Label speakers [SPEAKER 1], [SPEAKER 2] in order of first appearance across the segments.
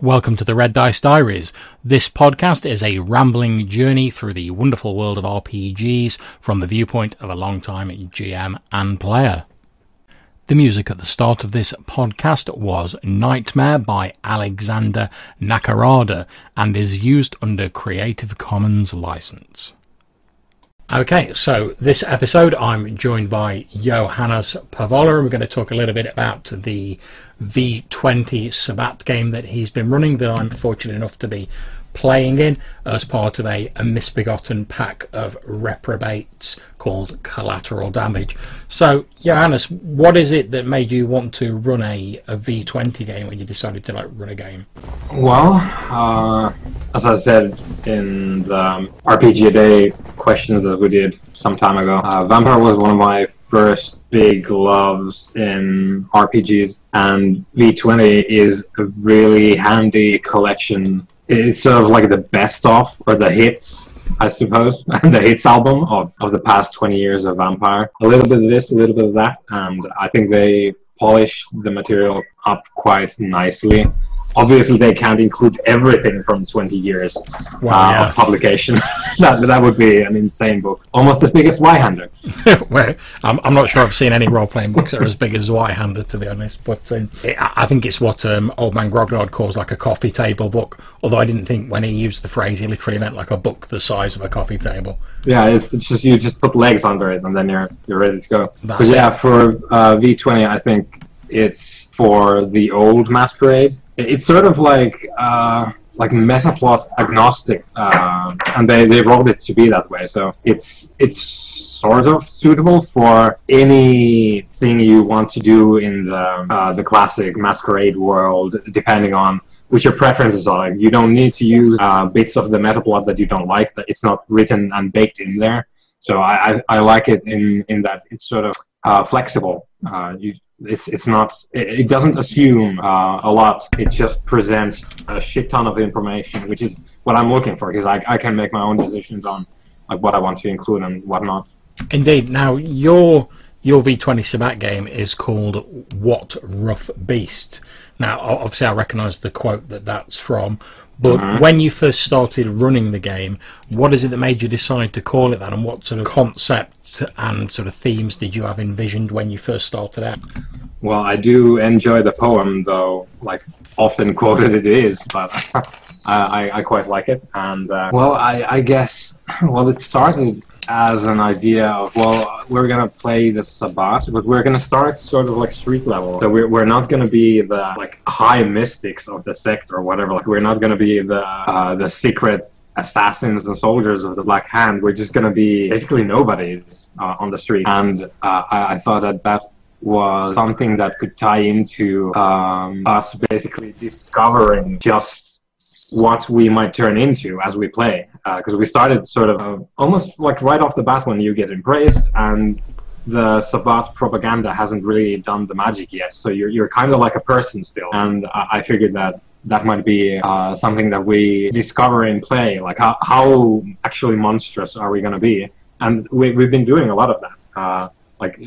[SPEAKER 1] Welcome to the Red Dice Diaries. This podcast is a rambling journey through the wonderful world of RPGs from the viewpoint of a long-time GM and player. The music at the start of this podcast was Nightmare by Alexander Nakarada and is used under Creative Commons license. Okay, so this episode I'm joined by Johannes Paavola. And we're going to talk a little bit about the V20 Sabbat game that he's been running that I'm fortunate enough to be playing in as part of a, a misbegotten pack of reprobates called Collateral Damage. So, Johannes, what is it that made you want to run a, a V20 game when you decided to like run a game?
[SPEAKER 2] Well, uh, as I said in the RPG Day questions that we did some time ago, uh, Vampire was one of my first big loves in RPGs, and V20 is a really handy collection it's sort of like the best of or the hits I suppose, the hits album of, of the past 20 years of Vampire. A little bit of this, a little bit of that, and I think they polished the material up quite nicely obviously they can't include everything from 20 years wow, uh, yeah. of publication. that that would be an insane book, almost as big as Zweihander.
[SPEAKER 1] well, I'm, I'm not sure I've seen any role playing books that are as big as Zweihander, to be honest. But um, it, I think it's what um, Old Man Grognard calls like a coffee table book. Although I didn't think when he used the phrase, he literally meant like a book the size of a coffee table.
[SPEAKER 2] Yeah, it's, it's just you just put legs under it and then you're you're ready to go. That's but yeah, it. for uh, V20, I think it's for the old Masquerade it's sort of like uh, like metaplot agnostic, uh, and they, they wrote it to be that way. So it's it's sort of suitable for anything you want to do in the uh, the classic masquerade world, depending on which your preferences are. You don't need to use uh, bits of the meta metaplot that you don't like. That it's not written and baked in there. So I, I, I like it in, in that it's sort of uh, flexible. Uh, you it's it's not it, it doesn't assume uh, a lot. It just presents a shit ton of information which is what i'm looking for because I, I can make my own decisions on like what i want to include and what not.
[SPEAKER 1] Indeed. Now your your v20 Sabbat game is called what rough beast. Now obviously i recognize the quote that that's from but mm-hmm. when you first started running the game, what is it that made you decide to call it that, and what sort of concept and sort of themes did you have envisioned when you first started out?
[SPEAKER 2] Well, I do enjoy the poem, though, like often quoted it is, but I, I, quite like it. And uh, well, I, I guess well, it started as an idea of well we're gonna play the sabbat but we're gonna start sort of like street level. So we're, we're not gonna be the like high mystics of the sect or whatever. Like we're not gonna be the uh, the secret assassins and soldiers of the black hand. We're just gonna be basically nobodies uh, on the street. And uh, I, I thought that that was something that could tie into um, us basically discovering just what we might turn into as we play. Because uh, we started sort of uh, almost like right off the bat when you get embraced, and the Sabbat propaganda hasn't really done the magic yet. So you're, you're kind of like a person still. And I, I figured that that might be uh, something that we discover in play. Like, how, how actually monstrous are we going to be? And we, we've been doing a lot of that. Uh, like,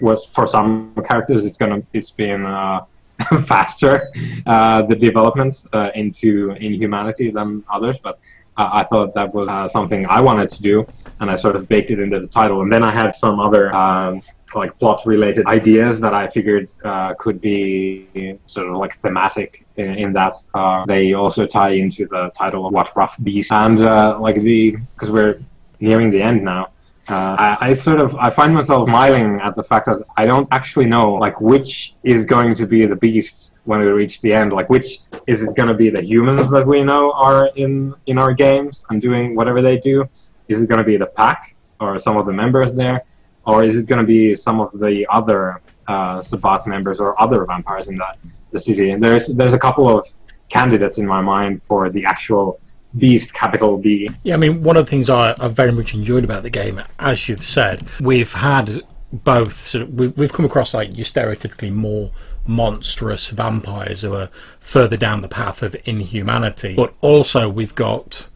[SPEAKER 2] was for some characters, it's gonna it's been uh, faster uh, the development uh, into inhumanity than others, but I thought that was uh, something I wanted to do, and I sort of baked it into the title. And then I had some other um, like plot-related ideas that I figured uh, could be sort of like thematic in, in that uh, they also tie into the title of What Rough Beast, and like the because we're nearing the end now. Uh, I, I, sort of I find myself smiling at the fact that I don't actually know like which is going to be the beast when we reach the end. Like which is it going to be the humans that we know are in in our games and doing whatever they do? Is it going to be the pack or some of the members there, or is it going to be some of the other uh, Sabbat members or other vampires in that the city? And there's there's a couple of candidates in my mind for the actual Beast, capital B.
[SPEAKER 1] Yeah, I mean, one of the things I, have very much enjoyed about the game, as you've said, we've had both. Sort of, we, we've come across like your stereotypically more monstrous vampires who are further down the path of inhumanity, but also we've got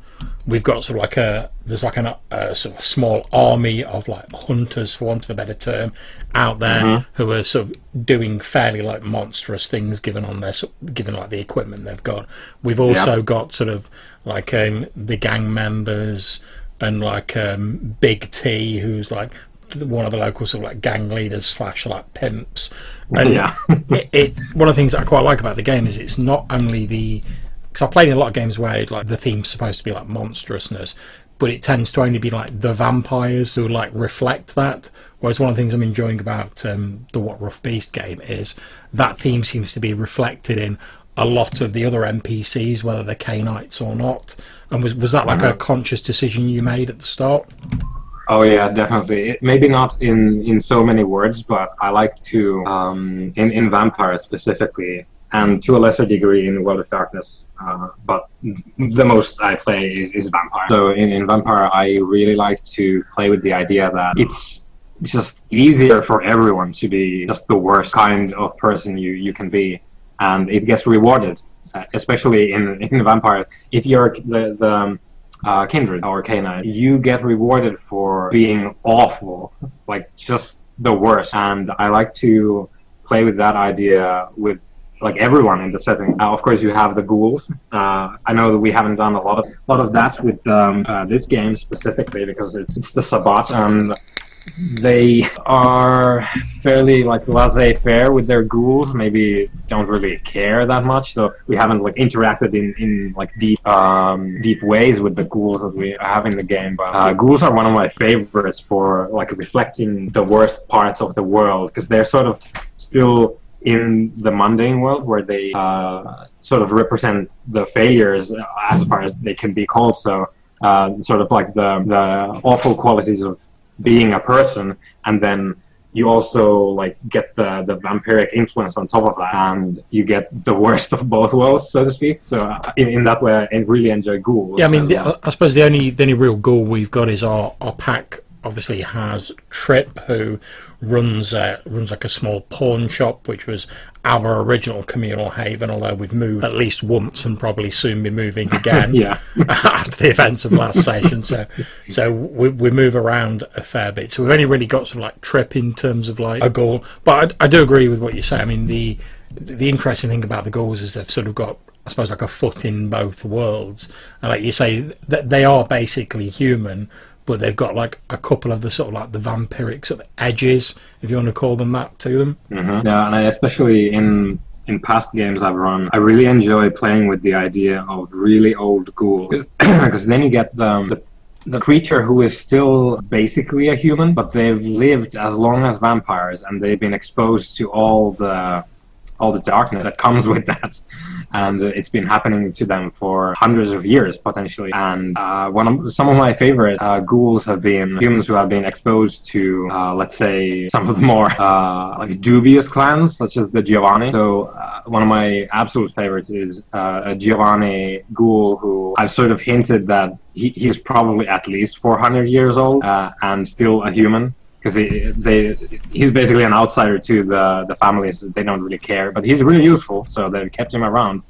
[SPEAKER 1] we've got sort of like a there's like an, a sort of small army of like hunters, for want of a better term, out there mm-hmm. who are sort of doing fairly like monstrous things given on their given like the equipment they've got. We've also got sort of like um, the gang members and like um, Big T, who's like one of the local sort of like gang leaders slash like pimps. And yeah. it, it, one of the things that I quite like about the game is it's not only the because I've played in a lot of games where like the theme's supposed to be like monstrousness, but it tends to only be like the vampires who like reflect that. Whereas one of the things I'm enjoying about um, the What Rough Beast game is that theme seems to be reflected in a lot of the other NPCs, whether they're Cainites or not. And was was that like a conscious decision you made at the start?
[SPEAKER 2] Oh yeah, definitely. It, maybe not in in so many words, but I like to um, in in vampires specifically, and to a lesser degree in World of Darkness. Uh, but the most I play is, is Vampire. So in, in Vampire, I really like to play with the idea that it's just easier for everyone to be just the worst kind of person you, you can be, and it gets rewarded. Uh, especially in in Vampire, if you're the the um, uh, kindred or Cainite, you get rewarded for being awful, like just the worst. And I like to play with that idea with like everyone in the setting. Uh, of course, you have the ghouls. Uh, I know that we haven't done a lot of lot of that with um, uh, this game specifically because it's it's the Sabbat and they are fairly like laissez-faire with their ghouls. Maybe don't really care that much, so we haven't like interacted in, in like deep um, deep ways with the ghouls that we have in the game. But uh, ghouls are one of my favorites for like reflecting the worst parts of the world because they're sort of still in the mundane world where they uh, sort of represent the failures as far as they can be called so uh, sort of like the the awful qualities of being a person and then you also like get the the vampiric influence on top of that and you get the worst of both worlds so to speak so uh, in, in that way i really enjoy ghoul
[SPEAKER 1] yeah i mean well. the, i suppose the only the only real ghoul we've got is our our pack obviously has Trip, who runs uh, runs like a small pawn shop, which was our original communal haven. Although we've moved at least once and probably soon be moving again.
[SPEAKER 2] yeah.
[SPEAKER 1] after the events of last session, so so we, we move around a fair bit. So we've only really got sort of like Trip in terms of like a ghoul. But I, I do agree with what you say. I mean the the interesting thing about the ghouls is they've sort of got I suppose like a foot in both worlds. And like you say, that they are basically human, but they've got like a couple of the sort of like the vampiric sort of edges, if you want to call them that, to them.
[SPEAKER 2] Mm-hmm. Yeah, and I especially in in past games I've run, I really enjoy playing with the idea of really old ghouls because then you get the, the the creature who is still basically a human, but they've lived as long as vampires and they've been exposed to all the all the darkness that comes with that and it's been happening to them for hundreds of years potentially. And uh, one of some of my favorite uh, ghouls have been humans who have been exposed to, uh, let's say, some of the more uh, like dubious clans, such as the Giovanni. So uh, one of my absolute favorites is uh, a Giovanni ghoul who I've sort of hinted that he, he's probably at least 400 years old and still a human because he, they he's basically an outsider to the the family, so they don't really care. But he's really useful, so they kept him around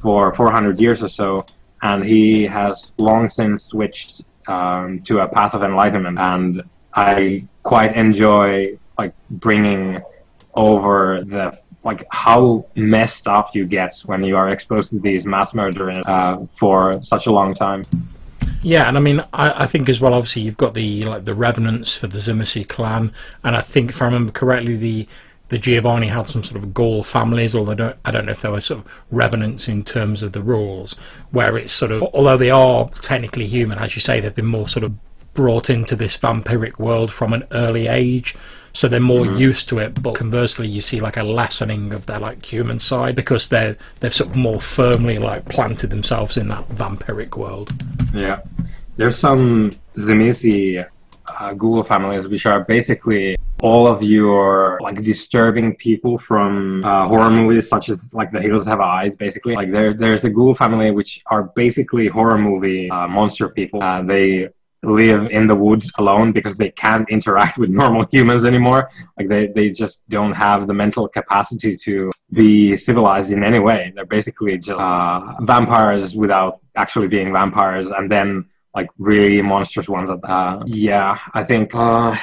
[SPEAKER 2] for 400 years or so, and he has long since switched um, to a path of enlightenment. And I quite enjoy like bringing over the like how messed up you get when you are exposed to these mass murderers uh, for such a long time.
[SPEAKER 1] Yeah, and I mean, I, I, think as well. Obviously, you've got the like the revenants for the Tzimisce clan, and I think if I remember correctly, the the Giovanni had some sort of ghoul families, although I don't, I don't know if they were sort of revenants in terms of the rules, where it's sort of although they are technically human, as you say, they've been more sort of brought into this vampiric world from an early age so they're more mm-hmm. used to it but conversely you see like a lessening of their like human side because they're they've sort of more firmly like planted themselves in that vampiric world.
[SPEAKER 2] Yeah. There's some Tzimisce uh, ghoul families which are basically all of your like disturbing people from uh, horror movies such as like The Hills Have Eyes basically. Like there there's a ghoul family which are basically horror movie uh, monster people. Uh, they live in the woods alone because they can't interact with normal humans anymore. Like they, they just don't have the mental capacity to be civilized in any way. They're basically just uh, vampires without actually being vampires, and then like really monstrous ones. Uh, yeah, I think. Uh,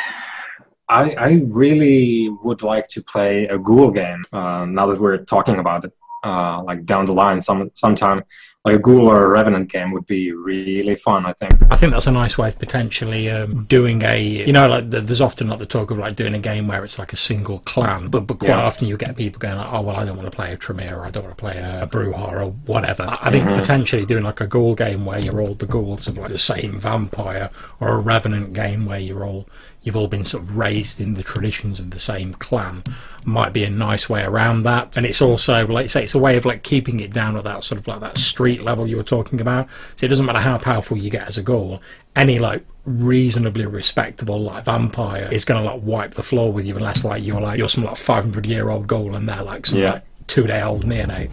[SPEAKER 2] I, I really would like to play a ghoul game uh, now that we're talking about it, uh, like down the line some sometime like a ghoul or a revenant game would be really fun i think
[SPEAKER 1] i think that's a nice way of potentially um, doing a you know like there's often like the talk of like doing a game where it's like a single clan but, but quite yeah. often you get people going like oh well i don't want to play a tremere or i don't want to play a, a Brujah or whatever i think mm-hmm. potentially doing like a ghoul game where you're all the ghouls of like the same vampire or a revenant game where you're all you've all been sort of raised in the traditions of the same clan. Might be a nice way around that. And it's also like say it's a way of like keeping it down at that sort of like that street level you were talking about. So it doesn't matter how powerful you get as a ghoul any like reasonably respectable like vampire is going to like wipe the floor with you unless like you're like you're some like 500 year old ghoul and they're like some yeah. like two day old neonate.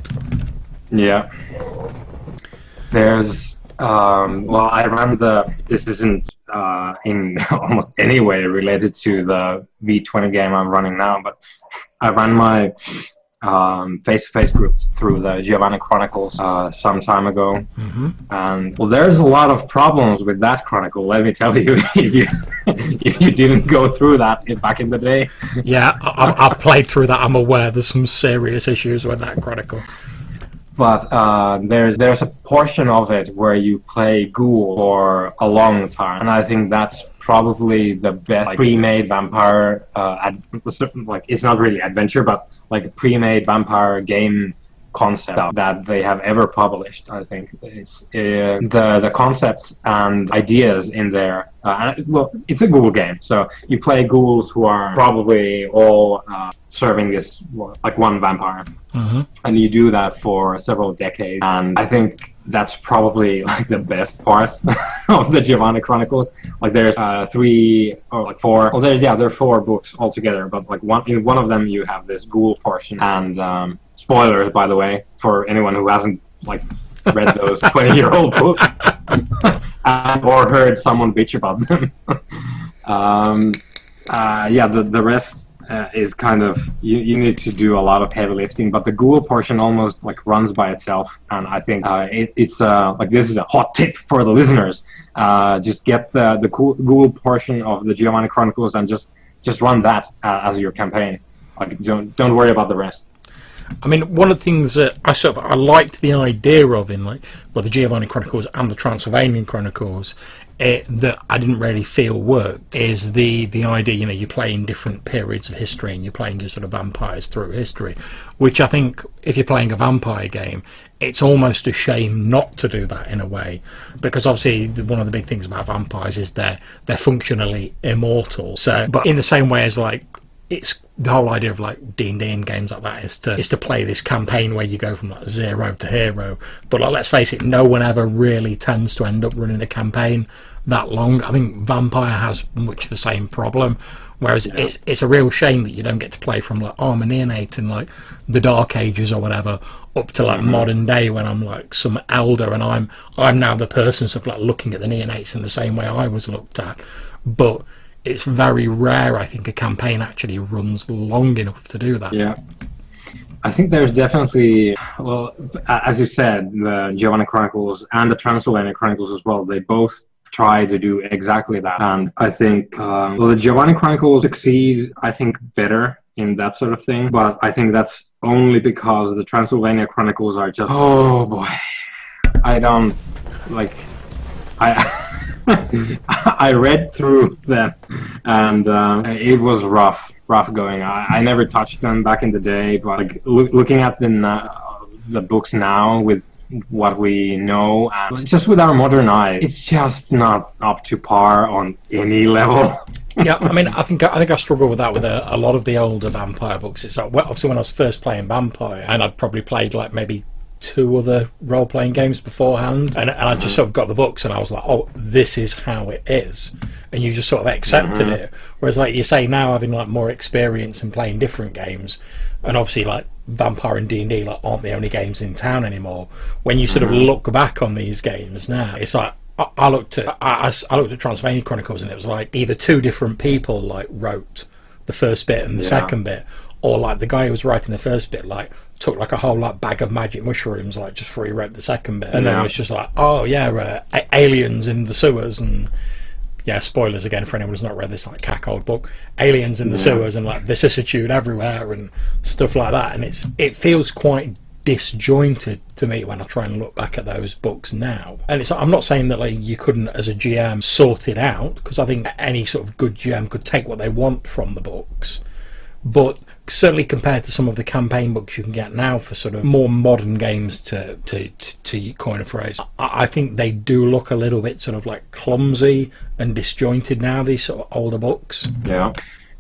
[SPEAKER 2] Yeah. There's um, well, I ran the. This isn't uh, in almost any way related to the V20 game I'm running now, but I ran my um, face-to-face group through the Giovanni Chronicles uh, some time ago, mm-hmm. and well, there's a lot of problems with that chronicle. Let me tell you, if you if you didn't go through that back in the day.
[SPEAKER 1] Yeah, I've, I've played through that. I'm aware there's some serious issues with that chronicle
[SPEAKER 2] but uh, there's there's a portion of it where you play ghoul for a long time, and I think that's probably the best like, pre-made vampire. Uh, ad- like it's not really adventure, but like a pre-made vampire game concept that they have ever published. I think it's uh, the the concepts and ideas in there. Uh, well, it's a ghoul game, so you play ghouls who are probably all uh, serving this like one vampire, mm-hmm. and you do that for several decades. And I think that's probably like the best part of the Giovanni Chronicles. Like there's uh, three or like four. Well, there's yeah, there are four books altogether, but like one in one of them you have this ghoul portion, and um, spoilers by the way for anyone who hasn't like read those 20 year old books and, or heard someone bitch about them. um, uh, yeah, the the rest uh, is kind of you, you need to do a lot of heavy lifting, but the ghoul portion almost like runs by itself, and I think uh, it, it's uh, like this is a hot tip for the listeners. Uh, just get the the ghoul portion of the Giovanni Chronicles and just just run that uh, as your campaign. Like don't don't worry about the rest.
[SPEAKER 1] I mean, one of the things that I sort of I liked the idea of in like well the Giovanni Chronicles and the Transylvanian Chronicles it, that I didn't really feel worked is the the idea you know you're playing different periods of history and you're playing your sort of vampires through history, which I think if you're playing a vampire game, it's almost a shame not to do that in a way because obviously one of the big things about vampires is they're they're functionally immortal. So, but in the same way as like it's the whole idea of like D and D and games like that is to is to play this campaign where you go from like zero to hero. But like, let's face it, no one ever really tends to end up running a campaign that long. I think Vampire has much the same problem. Whereas yeah. it's it's a real shame that you don't get to play from like oh, I'm a neonate in like the Dark Ages or whatever up to like mm-hmm. modern day when I'm like some elder and I'm I'm now the person sort of like looking at the neonates in the same way I was looked at. But it's very rare. I think a campaign actually runs long enough to do that.
[SPEAKER 2] Yeah. I think there's definitely, well, as you said, the Giovanni Chronicles and the Transylvania Chronicles as well. They both try to do exactly that, and I think um, well, the Giovanni Chronicles succeed. I think better in that sort of thing, but I think that's only because the Transylvania Chronicles are just oh boy, I don't like I. I read through them, and uh, it was rough, rough going. I, I never touched them back in the day, but like lo- looking at the uh, the books now with what we know, and just with our modern eye, it's just not up to par on any level.
[SPEAKER 1] yeah, I mean, I think I think I struggle with that with a, a lot of the older vampire books. It's like well, obviously when I was first playing vampire, and I'd probably played like maybe two other role playing games beforehand, and, and I just sort of got the books, and I was like, oh, this is how it is, and you just sort of accepted mm-hmm. it. Whereas, like you say now, having like more experience in playing different games, and obviously like Vampire and D and D like aren't the only games in town anymore. When you sort mm-hmm. of look back on these games now, it's like I, I looked at I, I looked at Transylvania Chronicles, and it was like either two different people like wrote the first bit and the
[SPEAKER 2] Yeah.
[SPEAKER 1] second bit, or like the guy who was writing the first bit like took like a whole like bag of magic mushrooms like just before he wrote the second bit, and then it's just like, oh yeah, uh, a- aliens in the sewers and. Yeah, spoilers again for anyone who's not read this like cack-old book. Aliens in the sewers and like vicissitude everywhere and stuff like that. And it's it feels quite disjointed to me when I try and look back at those books now. And it's I'm not saying that like you couldn't as a GM sort it out because I think any sort of good GM could take what they want from the books. But certainly compared to some of the campaign books you can get now for sort of more modern games to to to, to coin a phrase, I, I think they do look a little bit sort of like clumsy and disjointed now. These sort of older books.
[SPEAKER 2] Yeah.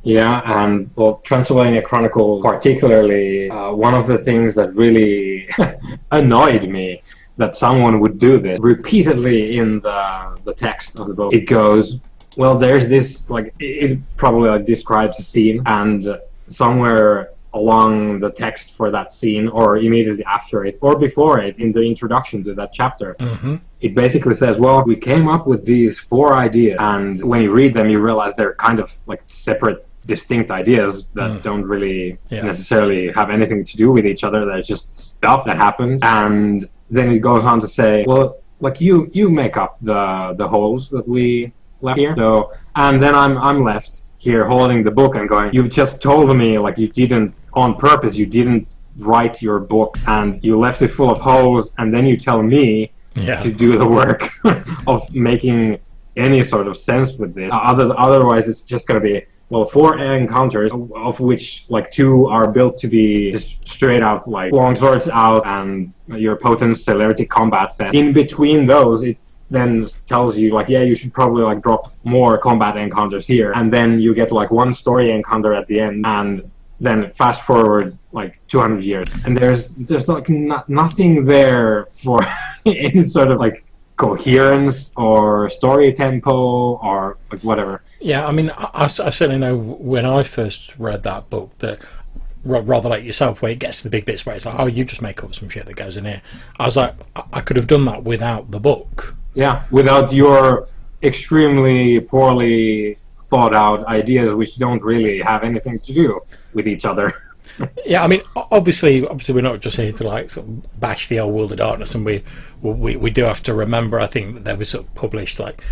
[SPEAKER 2] Yeah, and well, Transylvania Chronicles, particularly, uh, one of the things that really annoyed me that someone would do this repeatedly in the the text of the book. It goes, well, there's this like it it probably like describes a scene, and somewhere along the text for that scene, or immediately after it, or before it, in the introduction to that chapter,
[SPEAKER 1] Mm-hmm.
[SPEAKER 2] it basically says, well, we came up with these four ideas, and when you read them, you realize they're kind of like separate, distinct ideas that
[SPEAKER 1] Mm.
[SPEAKER 2] don't really
[SPEAKER 1] Yeah.
[SPEAKER 2] necessarily have anything to do with each other. They're just stuff that happens, and then it goes on to say, well, like you, you make up the the holes that we left here. So, and then I'm I'm left here holding the book and going, you've just told me like you didn't on purpose, you didn't write your book and you left it full of holes, and then you tell me
[SPEAKER 1] Yeah.
[SPEAKER 2] to do the work of making any sort of sense with this. Uh, other, otherwise, it's just going to be well, four encounters, of which like two are built to be just straight out like long swords out and your potent celerity combat. Then in between those, it then tells you like, yeah, you should probably like drop more combat encounters here, and then you get like one story encounter at the end, and then fast forward like 200 years, and there's there's like no, nothing there for any sort of like coherence or story tempo or like whatever.
[SPEAKER 1] Yeah, I mean, I certainly know when I first read that book that rather like yourself, when it gets to the big bits where it's like, oh, you just make up some shit that goes in here. I was like, I, I could have done that without the book.
[SPEAKER 2] Yeah, without your extremely poorly thought out ideas, which don't really have anything to do with each other.
[SPEAKER 1] Yeah, I mean, obviously, obviously, we're not just here to like sort of bash the old world of darkness, and we we we do have to remember. I think that they were sort of published like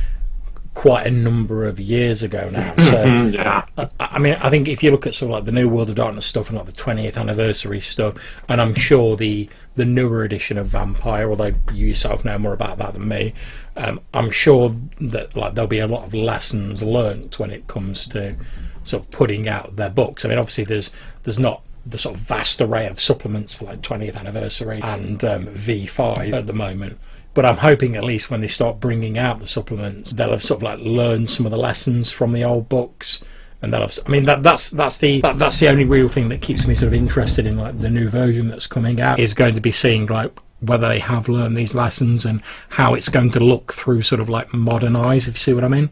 [SPEAKER 1] quite a number of years ago now. So.
[SPEAKER 2] yeah.
[SPEAKER 1] I I mean, I think if you look at sort of like the New World of Darkness stuff and like the 20th anniversary stuff, and I'm sure the the newer edition of Vampire, although you yourself know more about that than me, um, I'm sure that like there'll be a lot of lessons learnt when it comes to sort of putting out their books. I mean, obviously there's there's not the sort of vast array of supplements for like 20th anniversary and um, V5 at the moment. But I'm hoping at least when they start bringing out the supplements, they'll have sort of like learned some of the lessons from the old books, and have. I mean, that that's that's the that, that's the only real thing that keeps me sort of interested in like the new version that's coming out is going to be seeing like whether they have learned these lessons and how it's going to look through sort of like modern eyes. If you see what I mean.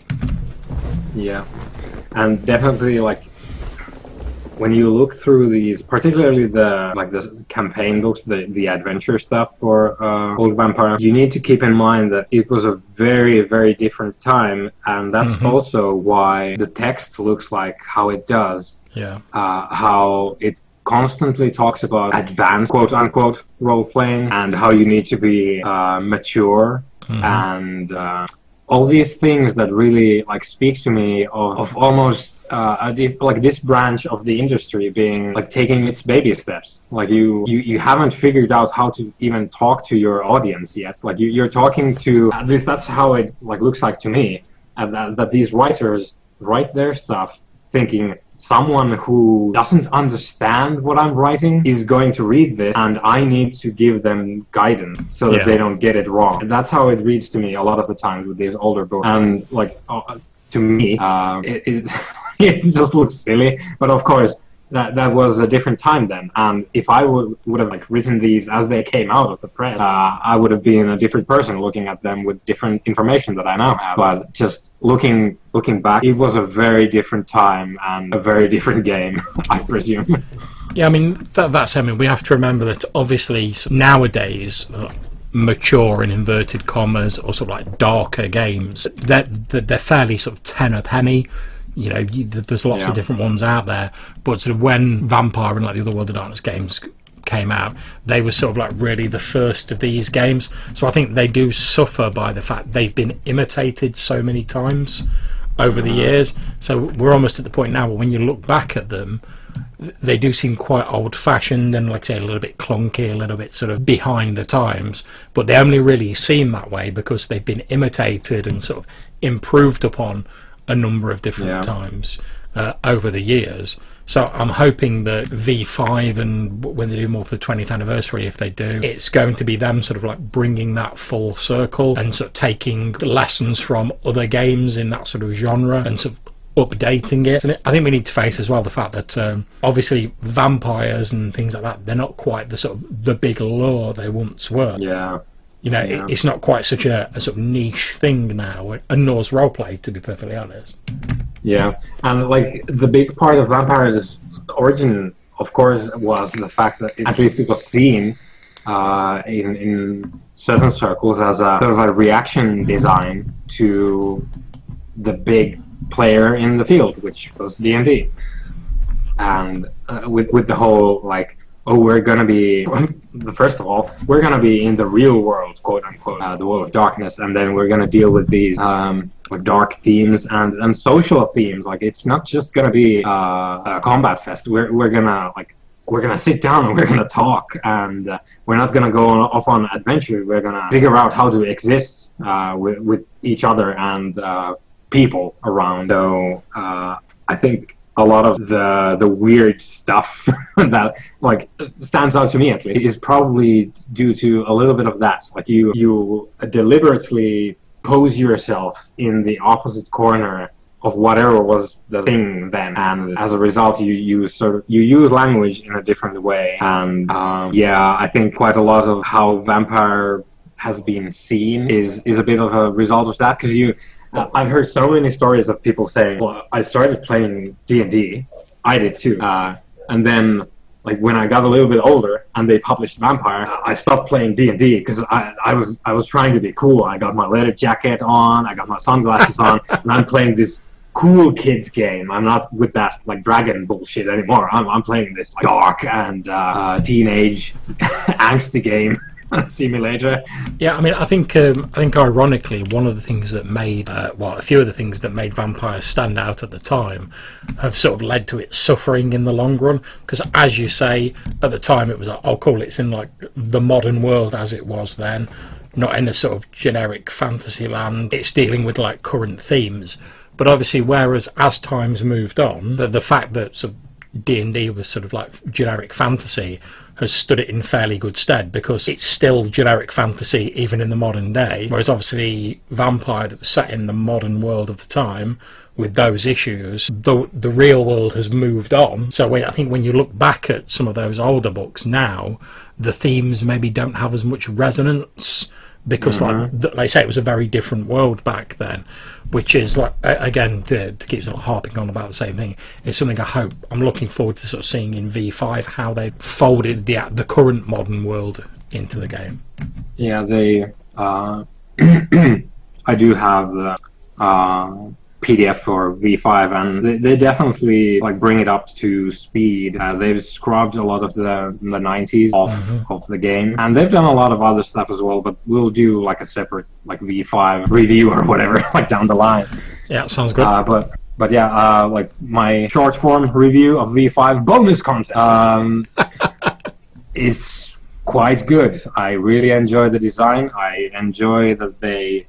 [SPEAKER 2] Yeah, and definitely like when you look through these, particularly the like the campaign books, the the adventure stuff for uh, Old Vampire, you need to keep in mind that it was a very very different time, and that's
[SPEAKER 1] Mhm.
[SPEAKER 2] also why the text looks like how it does.
[SPEAKER 1] Yeah.
[SPEAKER 2] uh, how it constantly talks about advanced quote unquote role playing and how you need to be uh, mature and uh, all these things that really like speak to me of, of almost uh, like this branch of the industry being like taking its baby steps like you you, you haven't figured out how to even talk to your audience yet like you, you're talking to at least that's how it like looks like to me and that, that these writers write their stuff thinking someone who doesn't understand what I'm writing is going to read this and I need to give them guidance so that
[SPEAKER 1] Yeah.
[SPEAKER 2] they don't get it wrong. And that's how it reads to me a lot of the times with these older books. And like uh, to me, uh, it, it, it just looks silly. But of course, that that was a different time then. And if I would would have like written these as they came out of the press, uh, I would have been a different person looking at them with different information that I now have. But just looking looking back, it was a very different time and a very different game, I presume.
[SPEAKER 1] Yeah, I mean that, that's. I mean, we have to remember that obviously nowadays, uh, mature in inverted commas or sort of like darker games. They're, they're fairly sort of ten a penny. You know, you, there's lots
[SPEAKER 2] Yeah.
[SPEAKER 1] of different ones out there, but sort of when Vampire and like the other World of Darkness games came out, they were sort of like really the first of these games. So I think they do suffer by the fact they've been imitated so many times over the uh-huh. years. So we're almost at the point now where when you look back at them, they do seem quite old fashioned and like I say a little bit clunky, a little bit sort of behind the times. But they only really seem that way because they've been imitated and sort of improved upon a number of different
[SPEAKER 2] Yeah.
[SPEAKER 1] times uh, over the years. So I'm hoping that V5 and when they do more for the 20th anniversary, if they do, it's going to be them sort of like bringing that full circle and sort of taking lessons from other games in that sort of genre and sort of updating it. And I think we need to face as well the fact that um, obviously vampires and things like that, they're not quite the sort of the big lore they once were.
[SPEAKER 2] Yeah.
[SPEAKER 1] You know,
[SPEAKER 2] Yeah.
[SPEAKER 1] it, it's not quite such a, a sort of niche thing now, and nor's roleplay, to be perfectly honest.
[SPEAKER 2] Yeah, and like the big part of Vampire's origin, of course, was the fact that at least it was seen uh, in in certain circles as a sort of a reaction design to the big player in the field, which was D and D, and uh, with with the whole like. Oh, we're gonna be. First of all, we're gonna be in the real world, quote unquote, uh, the world of darkness, and then we're gonna deal with these um, dark themes and and social themes. Like it's not just gonna be uh, a combat fest. We're we're gonna like we're gonna sit down and we're gonna talk, and uh, we're not gonna go on, off on adventures. We're gonna figure out how to exist uh, with with each other and uh, people around. So uh, I think a lot of the the weird stuff that like stands out to me at least is probably due to a little bit of that. Like you you deliberately pose yourself in the opposite corner of whatever was the thing then and as a result you use sort of you use language in a different way and um, yeah i think quite a lot of how vampire has been seen is is a bit of a result of that because you I've heard so many stories of people saying, "Well, I started playing D and D. I did too, uh, and then like when I got a little bit older and they published Vampire, I stopped playing D and D because I, I was I was trying to be cool. I got my leather jacket on, I got my sunglasses on, and I'm playing this cool kids game. I'm not with that like dragon bullshit anymore. I'm I'm playing this like, dark and uh, uh, teenage angsty game." simulator
[SPEAKER 1] Yeah, I mean, I think um, I think ironically, one of the things that made uh, well, a few of the things that made vampires stand out at the time have sort of led to it suffering in the long run. Because as you say, at the time it was like, oh, cool, it's in like the modern world as it was then, not in a sort of generic fantasy land. It's dealing with like current themes. But obviously, whereas as times moved on, the, the fact that sort of D and D was sort of like generic fantasy has stood it in fairly good stead because it's still generic fantasy even in the modern day. Whereas obviously Vampire that was set in the modern world of the time with those issues, the the real world has moved on. So when, I think when you look back at some of those older books now, the themes maybe don't have as much resonance because like mm-hmm. th- like I say it was a very different world back then which is like again to, to keep sort of harping on about the same thing is something I hope I'm looking forward to sort of seeing in V5 how they folded the the current modern world into the game
[SPEAKER 2] Yeah, they. Uh, I do have the uh, PDF for V5, and they, they definitely like bring it up to speed. Uh, they've scrubbed a lot of the the 90s off of the game, and they've done a lot of other stuff as well. But we'll do like a separate like V5 review or whatever like down the line.
[SPEAKER 1] yeah sounds good
[SPEAKER 2] Uh, but but yeah, uh, like my short form review of V5 bonus content um, is quite good. I really enjoy the design. I enjoy that they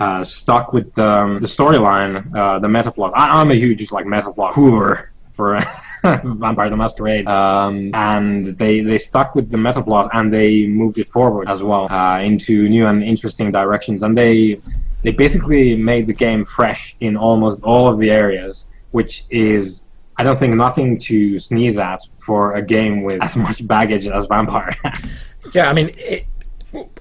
[SPEAKER 2] uh, stuck with the, the storyline, uh, the meta plot. I, I'm a huge like meta plot hoover for Vampire the Masquerade, um, and they they stuck with the meta plot and they moved it forward as well uh, into new and interesting directions. And they they basically made the game fresh in almost all of the areas, which is I don't think nothing to sneeze at for a game with as much baggage as Vampire has.
[SPEAKER 1] yeah I mean it,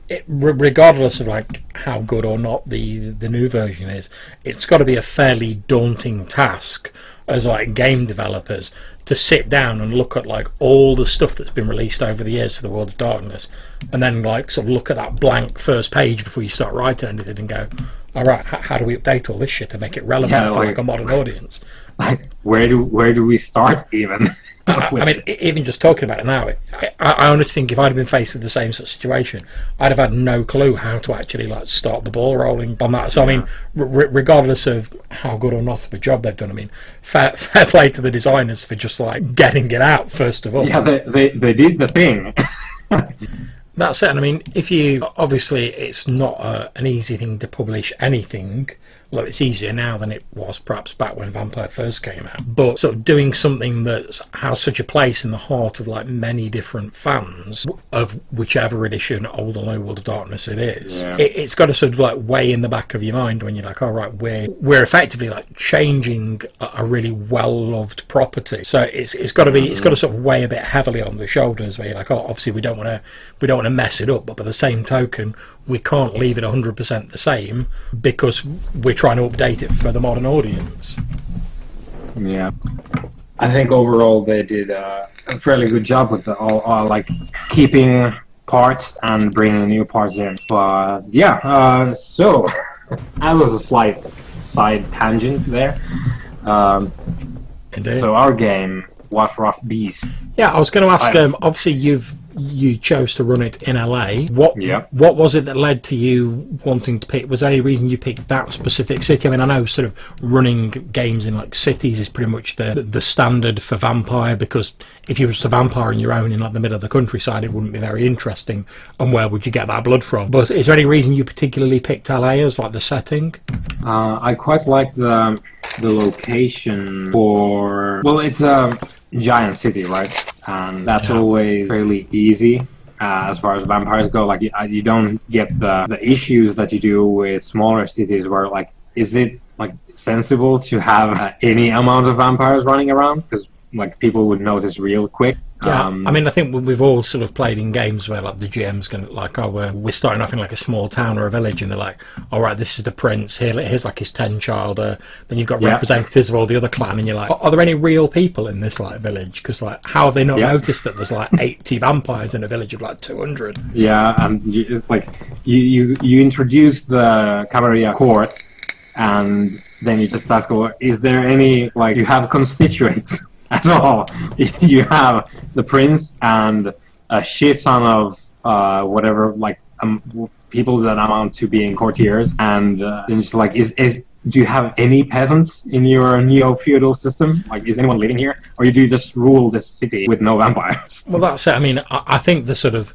[SPEAKER 1] it regardless of like how good or not the the new version is it's got to be a fairly daunting task as like game developers to sit down and look at like all the stuff that's been released over the years for the World of Darkness, and then like sort of look at that blank first page before you start writing anything and go, all right, h- how do we update all this shit to make it relevant
[SPEAKER 2] Yeah,
[SPEAKER 1] for
[SPEAKER 2] like-
[SPEAKER 1] like a modern audience?
[SPEAKER 2] Like, where do where do we start even?
[SPEAKER 1] I, I mean, even just talking about it now, I, I honestly think if I'd have been faced with the same sort of situation, I'd have had no clue how to actually like start the ball rolling on that. So I mean, r- regardless of how good or not of a job they've done, I mean, fair, fair play to the designers for just like getting it out first of all.
[SPEAKER 2] yeah, they, they they did the thing.
[SPEAKER 1] That's it. And I mean, if you obviously, it's not a, an easy thing to publish anything. Well, it's easier now than it was perhaps back when Vampire first came out. But sort of doing something that has such a place in the heart of like many different fans of whichever edition, old or new World of Darkness it is,
[SPEAKER 2] Yeah.
[SPEAKER 1] it, it's got to sort of like weigh in the back of your mind when you're like, all right, we're we're effectively like changing a, a really well loved property. So it's it's got to be it's mm. got to sort of weigh a bit heavily on the shoulders where you're like, oh, obviously we don't want to we don't want to mess it up, but by the same token, we can't leave it 100% the same because we're trying to update it for the modern audience.
[SPEAKER 2] Yeah. I think overall they did uh, a fairly good job with the all, all like keeping parts and bringing new parts in. But yeah, uh, so that was a slight side tangent there. Um,
[SPEAKER 1] Indeed.
[SPEAKER 2] so our game, What Rough Beast.
[SPEAKER 1] yeah, I was going to ask.
[SPEAKER 2] I-
[SPEAKER 1] Um, obviously, you've you chose to run it in LA. What
[SPEAKER 2] Yeah.
[SPEAKER 1] what was it that led to you wanting to pick? Was there any reason you picked that specific city? I mean, I know sort of running games in like cities is pretty much the the standard for Vampire because if you were just a vampire in your own in like the middle of the countryside, it wouldn't be very interesting. And where would you get that blood from? But is there any reason you particularly picked LA as like the setting?
[SPEAKER 2] Uh, I quite like the the location for. Well, it's a giant city, right? And that's
[SPEAKER 1] Yeah.
[SPEAKER 2] always fairly easy. Uh, as far as vampires go, like you, uh, you don't get the the issues that you do with smaller cities, where like, is it like sensible to have uh, any amount of vampires running around? Because like people would notice real quick.
[SPEAKER 1] Yeah,
[SPEAKER 2] Um,
[SPEAKER 1] I mean, I think we- we've all sort of played in games where like the GM's going to like, oh, we're, we're starting off in like a small town or a village, and they're like, all right, this is the prince. Here, here's like his ten childer. Then you've got
[SPEAKER 2] Yeah.
[SPEAKER 1] representatives of all the other clan, and you're like, are there any real people in this like village? Because like, how have they not
[SPEAKER 2] Yeah.
[SPEAKER 1] noticed that there's like eighty vampires in a village of like two hundred?
[SPEAKER 2] Yeah, and you, like you, you you introduce the Camarilla court, and then you just ask, well, is there any like you have constituents at all? you have the prince and a shit ton of uh, whatever like um, people that amount to being courtiers, and uh, it's like, is is do you have any peasants in your neo feudal system? Like, is anyone living here, or do you just rule this city with no vampires?
[SPEAKER 1] Well, that's it. I mean, I, I think the sort of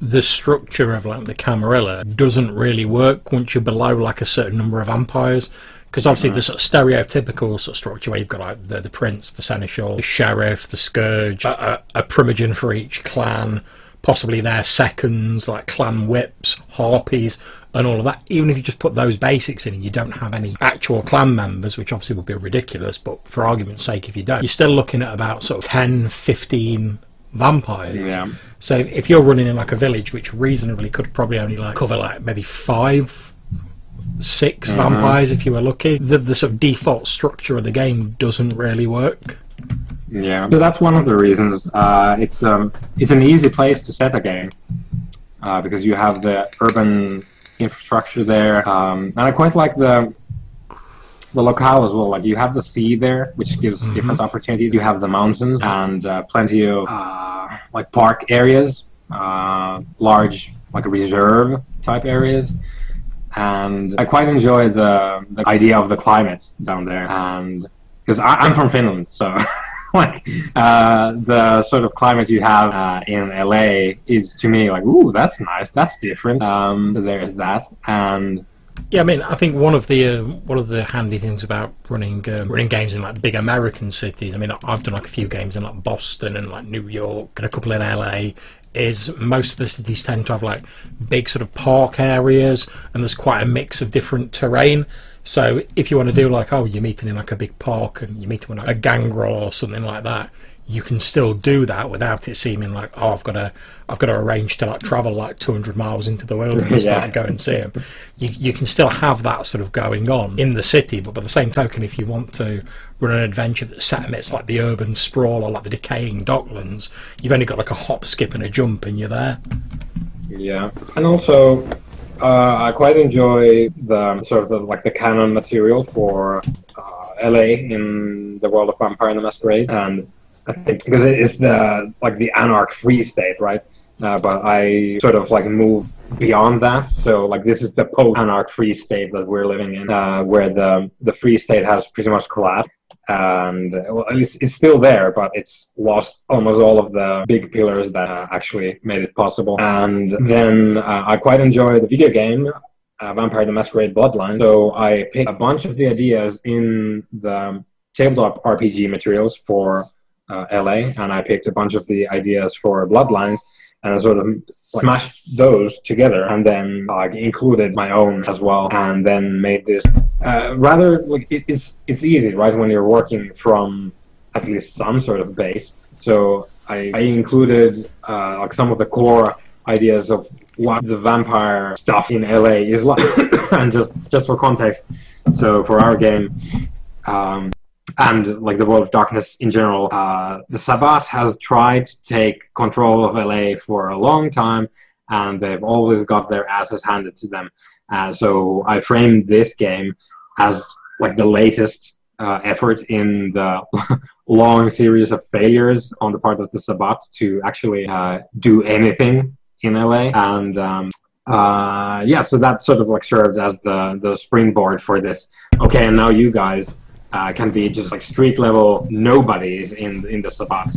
[SPEAKER 1] the structure of like the Camarilla doesn't really work once you're below like a certain number of vampires. Because obviously the sort of stereotypical sort of structure where you've got like the, the prince, the seneschal, the sheriff, the scourge, a, a, a primogen for each clan, possibly their seconds, like clan whips, harpies, and all of that. Even if you just put those basics in and you don't have any actual clan members, which obviously would be ridiculous, but for argument's sake, if you don't, you're still looking at about sort of 10, 15 vampires.
[SPEAKER 2] Yeah.
[SPEAKER 1] So if, if you're running in like a village, which reasonably could probably only like cover like maybe five, six
[SPEAKER 2] Mm-hmm.
[SPEAKER 1] vampires if you were lucky, the, the sort of default structure of the game doesn't really work.
[SPEAKER 2] Yeah, so that's one of the reasons. Uh, it's um, it's an easy place to set a game uh, because you have the urban infrastructure there, um, and I quite like the the locale as well. Like you have the sea there, which gives different opportunities. You have the mountains and uh, plenty of uh, like park areas, uh, large like reserve type areas. And I quite enjoy the, the idea of the climate down there, and because I'm from Finland, so like uh, the sort of climate you have uh, in LA is to me like, ooh, that's nice, that's different. Um, so there's that, and
[SPEAKER 1] Yeah, I mean, I think one of the uh, one of the handy things about running um, running games in like big American cities. I mean, I've done like a few games in like Boston and like New York and a couple in LA. Is most of the cities tend to have like big sort of park areas, and there's quite a mix of different terrain. So if you want to do like, oh, you're meeting in like a big park and you're meeting with like a gangrel or something like that, you can still do that without it seeming like, oh, I've got to, I've got to arrange to like travel like 200 miles into the wilderness yeah. to go and see them. You, you can still have that sort of going on in the city, but by the same token, if you want to run an adventure that's set amidst like the urban sprawl or like the decaying docklands, you've only got like a hop, skip, and a jump, and you're there.
[SPEAKER 2] Yeah, and also uh, I quite enjoy the sort of the, like the canon material for uh, LA in the world of Vampire and the Masquerade, and I think because it is the like the anarch free state, right? Uh, but I sort of like move beyond that. So like this is the post anarch free state that we're living in, uh, where the the free state has pretty much collapsed and well, least it's still there, but it's lost almost all of the big pillars that uh, actually made it possible. And then uh, I quite enjoy the video game. Uh, Vampire the Masquerade Bloodline. So I picked a bunch of the ideas in the tabletop RPG materials for uh, LA, and I picked a bunch of the ideas for Bloodlines, and I sort of like, mashed those together and then like included my own as well and then made this uh, rather like it, it's it's easy right when you're working from at least some sort of base. So I, I included uh, like some of the core ideas of what the vampire stuff in LA is like and just just for context so for our game um, and like the world of darkness in general. Uh, the Sabbat has tried to take control of LA for a long time, and they've always got their asses handed to them. Uh, so I framed this game as like the latest uh, effort in the long series of failures on the part of the Sabbat to actually uh, do anything in LA, and um, uh, yeah, so that sort of like served as the the springboard for this. Okay, and now you guys uh, can be just like street level nobodies in in the Sabbat.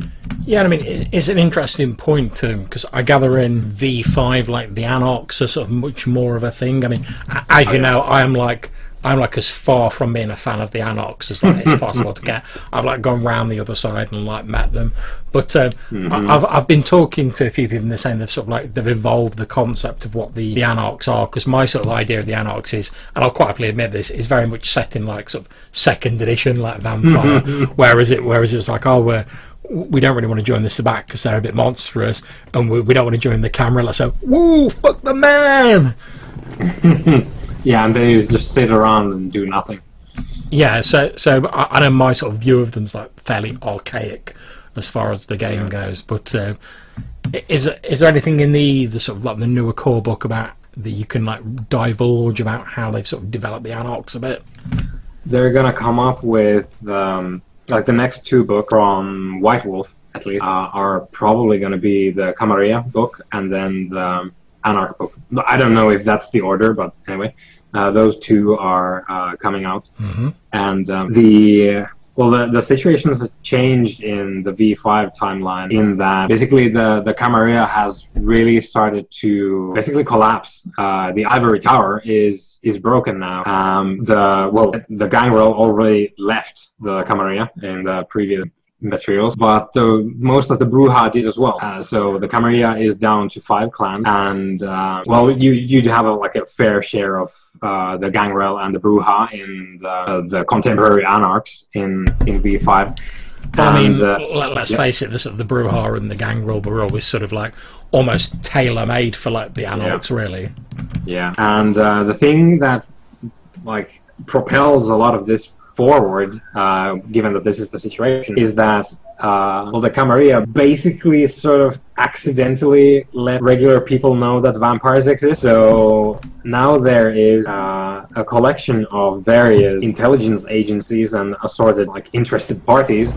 [SPEAKER 1] Yeah, I mean, it's an interesting point because I gather in V5, like the Anarchs are sort of much more of a thing. I mean, as you know, I am like I'm like as far from being a fan of the Anarchs as like it's possible to get. I've like gone round the other side and like met them, but uh, mm-hmm. I've I've been talking to a few people and they're saying they've sort of like they've evolved the concept of what the, the Anarchs are because my sort of idea of the Anarchs is, and I'll quite happily admit this, is very much set in like sort of second edition like Vampire, whereas it whereas it was like oh we're we don't really want to join the Sabbat because they're a bit monstrous, and we, we don't want to join the camera. Let's say, woo, fuck the man.
[SPEAKER 2] Yeah, and they just sit around and do nothing.
[SPEAKER 1] Yeah, so so I, I know my sort of view of them is like fairly archaic as far as the game goes. But uh, is is there anything in the the sort of like the newer core book about that you can like divulge about how they've sort of developed the anarchs a bit?
[SPEAKER 2] They're gonna come up with um, like the next two books from White Wolf at least uh, are probably going to be the Camarilla book and then the Anarch book. I don't know if that's the order, but anyway. Uh, those two are uh, coming out,
[SPEAKER 1] mm-hmm.
[SPEAKER 2] and um, the well, the, the situation has changed in the V5 timeline in that basically the, the Camarilla has really started to basically collapse. Uh, the Ivory Tower is is broken now. Um, the well, the Gangrel already left the Camarilla in the previous materials, but the, most of the Brujah did as well. Uh, so the Camarilla is down to five clans, and uh, well, you you have a, like a fair share of uh, the Gangrel and the Brujah in the, the contemporary Anarchs in in V5.
[SPEAKER 1] I mean, uh, let's yeah. face it, the, the Brujah and the Gangrel were always sort of like almost tailor made for like the Anarchs,
[SPEAKER 2] yeah.
[SPEAKER 1] really.
[SPEAKER 2] Yeah, and uh, the thing that like propels a lot of this forward, uh, given that this is the situation, is that uh, well, the Camarilla basically sort of accidentally let regular people know that vampires exist. So now there is uh, a collection of various intelligence agencies and assorted like interested parties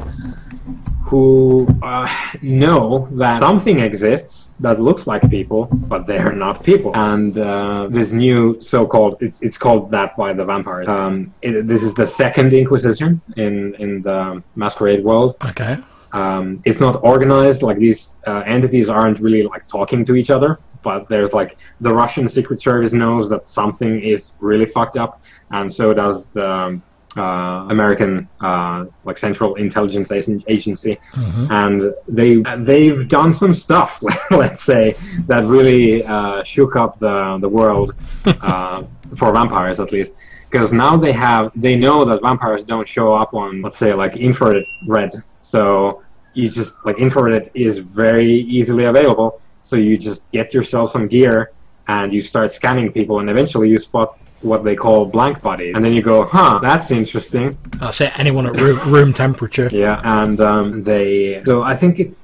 [SPEAKER 2] who uh, know that something exists that looks like people, but they're not people. And uh, this new so-called it's, it's called that by the vampires. Um, it, this is the second Inquisition in in the masquerade world.
[SPEAKER 1] Okay.
[SPEAKER 2] Um, it's not organized like these uh, entities aren't really like talking to each other but there's like the russian secret service knows that something is really fucked up and so does the um, uh, American uh, like Central Intelligence Agency,
[SPEAKER 1] mm-hmm.
[SPEAKER 2] and they they've done some stuff, let's say, that really uh, shook up the the world uh, for vampires at least. because now they have they know that vampires don't show up on let's say like infrared red so you just like infrared is very easily available so you just get yourself some gear and you start scanning people and eventually you spot what they call blank bodies and then you go huh that's interesting
[SPEAKER 1] that's say anyone at room, room temperature
[SPEAKER 2] yeah and um, they so i think it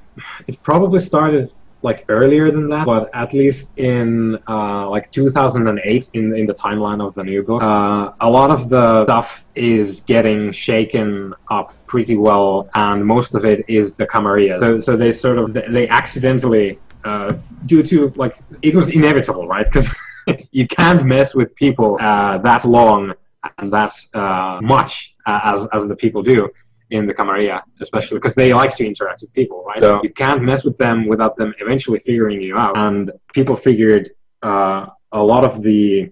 [SPEAKER 2] it probably started like earlier than that, but at least in uh, like 2008, in in the timeline of the new book, uh, a lot of the stuff is getting shaken up pretty well, and most of it is the Camarilla. So so they sort of they accidentally. Uh, due to like it was inevitable, right? Because you can't mess with people uh, that long and that uh, much uh, as as the people do in the Camarilla, especially because they like to interact with people, right? So you can't mess with them without them eventually figuring you out. And people figured uh, a lot of the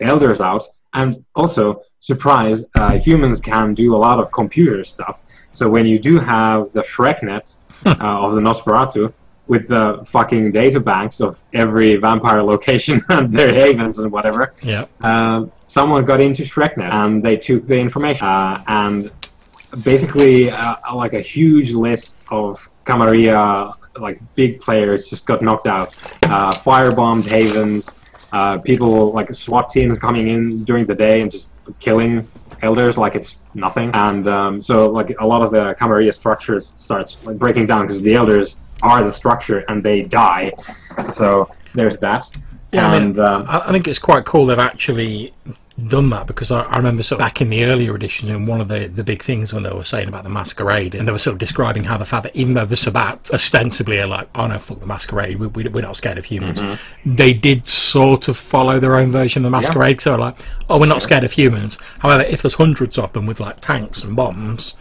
[SPEAKER 2] elders out, and also, surprise, uh, humans can do a lot of computer stuff. So when you do have the SchreckNet uh, of the Nosferatu, with the fucking data banks of every vampire location and their havens and whatever.
[SPEAKER 1] Yeah.
[SPEAKER 2] Uh, someone got into SchreckNet and they took the information uh, and basically uh, like a huge list of Camarilla like big players just got knocked out. Uh, firebombed havens, uh, people like SWAT teams coming in during the day and just killing elders like it's nothing. And um, so like a lot of the Camarilla structures starts like, breaking down because the elders are the structure and they die. So there's that.
[SPEAKER 1] Yeah,
[SPEAKER 2] and,
[SPEAKER 1] I, mean, um, I think it's quite cool they've actually done that because I, I, remember sort of back in the earlier editions and one of the, the big things when they were saying about the masquerade and they were sort of describing how the fact that even though the Sabbat ostensibly are like oh no fuck the masquerade we, we, are not scared of humans mm-hmm. they did sort of follow their own version of the masquerade yeah. so like oh we're not scared of humans however if there's hundreds of them with like tanks and bombs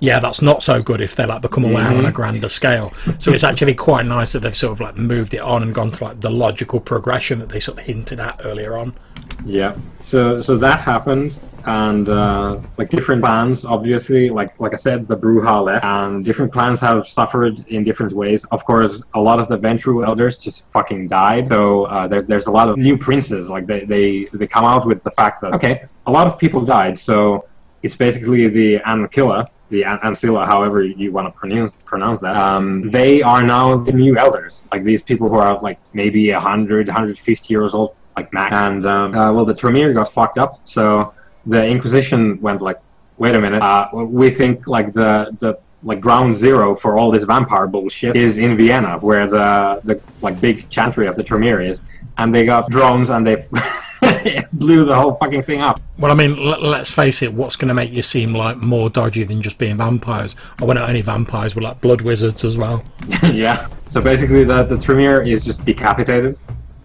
[SPEAKER 1] yeah, that's not so good if they like become aware mm-hmm. on a mm-hmm. grander scale. So it's actually quite nice that they've sort of like moved it on and gone through like the logical progression that they sort of hinted at earlier on.
[SPEAKER 2] Yeah. So so that happened, and uh, like different clans, obviously, like like I said, the Brujah left, and different clans have suffered in different ways. Of course, a lot of the Ventrue elders just fucking died. So uh, there's there's a lot of new princes. Like they, they they come out with the fact that okay, a lot of people died, so it's basically the Ancilla, the Ancilla, however you want to pronounce pronounce that. Um, they are now the new elders. Like these people who are like maybe 100, 150 years old like Mac. And um, uh, well, the Tremere got fucked up, so the Inquisition went like, wait a minute, uh, we think like the the like ground zero for all this vampire bullshit is in Vienna, where the the like big chantry of the Tremere is, and they got drones and they. blew the whole fucking thing up.
[SPEAKER 1] Well, I mean, l- let's face it. What's going to make you seem like more dodgy than just being vampires? Or when not only vampires, but like blood wizards as well.
[SPEAKER 2] yeah. So basically, the the Tremere is just decapitated,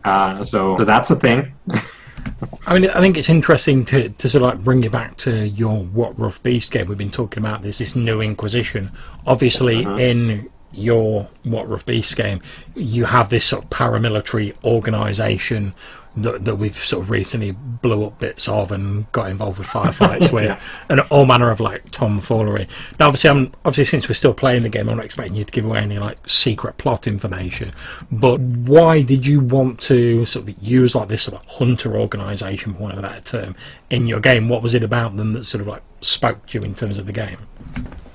[SPEAKER 2] uh, so, so that's a thing.
[SPEAKER 1] I mean, I think it's interesting to, to sort of like bring you back to your What Rough Beast game. We've been talking about this this new Inquisition. Obviously, uh-huh. in your What Rough Beast game, you have this sort of paramilitary organisation that, that we've sort of recently blew up bits of and got involved with firefights with yeah. and all manner of like tomfoolery. Now, obviously, I'm obviously since we're still playing the game, I'm not expecting you to give away any like secret plot information. But why did you want to sort of use like this sort of hunter organisation, for want of a better term, in your game? What was it about them that sort of like spoke to you in terms of the game?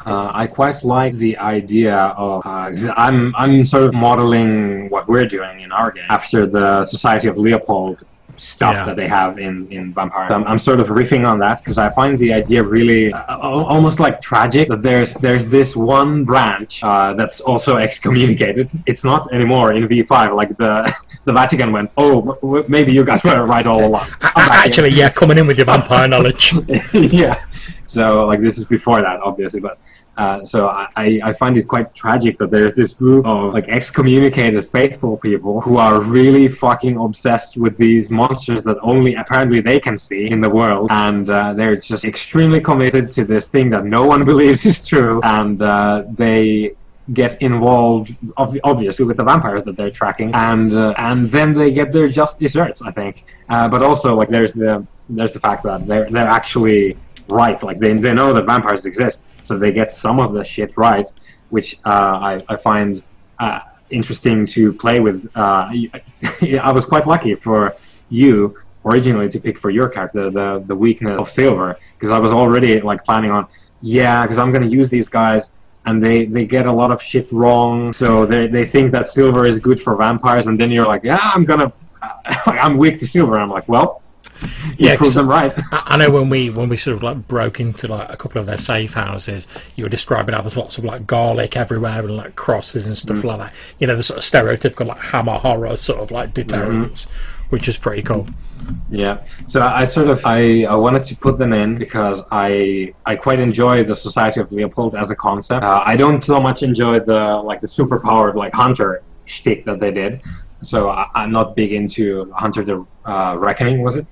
[SPEAKER 2] Uh, I quite like the idea of uh, I'm I'm sort of modeling what we're doing in our game after the Society of Leopold stuff yeah. that they have in in Vampire. I'm, I'm sort of riffing on that because I find the idea really uh, almost like tragic that there's there's this one branch uh, that's also excommunicated. It's not anymore in V5 like the the Vatican went, oh, maybe you guys were right all along.
[SPEAKER 1] Actually, yeah, coming in with your vampire knowledge.
[SPEAKER 2] yeah. So like this is before that, obviously, but uh, so I, I find it quite tragic that there's this group of like excommunicated faithful people who are really fucking obsessed with these monsters that only apparently they can see in the world, and uh, they're just extremely committed to this thing that no one believes is true, and uh, they get involved obviously with the vampires that they're tracking. And uh, and then they get their just desserts i think. Uh, but also like there's the there's the fact that they're they're actually right like they, they know that vampires exist so they get some of the shit right, which uh, I, I find uh, interesting to play with. Uh, I was quite lucky for you originally to pick for your character the the weakness of silver because I was already like planning on yeah because I'm gonna use these guys and they they get a lot of shit wrong so they they think that silver is good for vampires and then you're like yeah I'm gonna I'm weak to silver And I'm like well yeah, prove them right.
[SPEAKER 1] I know when we when we sort of like broke into like a couple of their safe houses, you were describing how there's lots of like garlic everywhere and like crosses and stuff mm. like that. You know, the sort of stereotypical like hammer horror sort of like deterrents. Mm-hmm which is pretty cool.
[SPEAKER 2] Yeah. So I sort of I, I wanted to put them in because I I quite enjoy the Society of Leopold as a concept. Uh, I don't so much enjoy the like the super powered like hunter shtick that they did. So I, am not big into Hunter the uh, Reckoning, was it?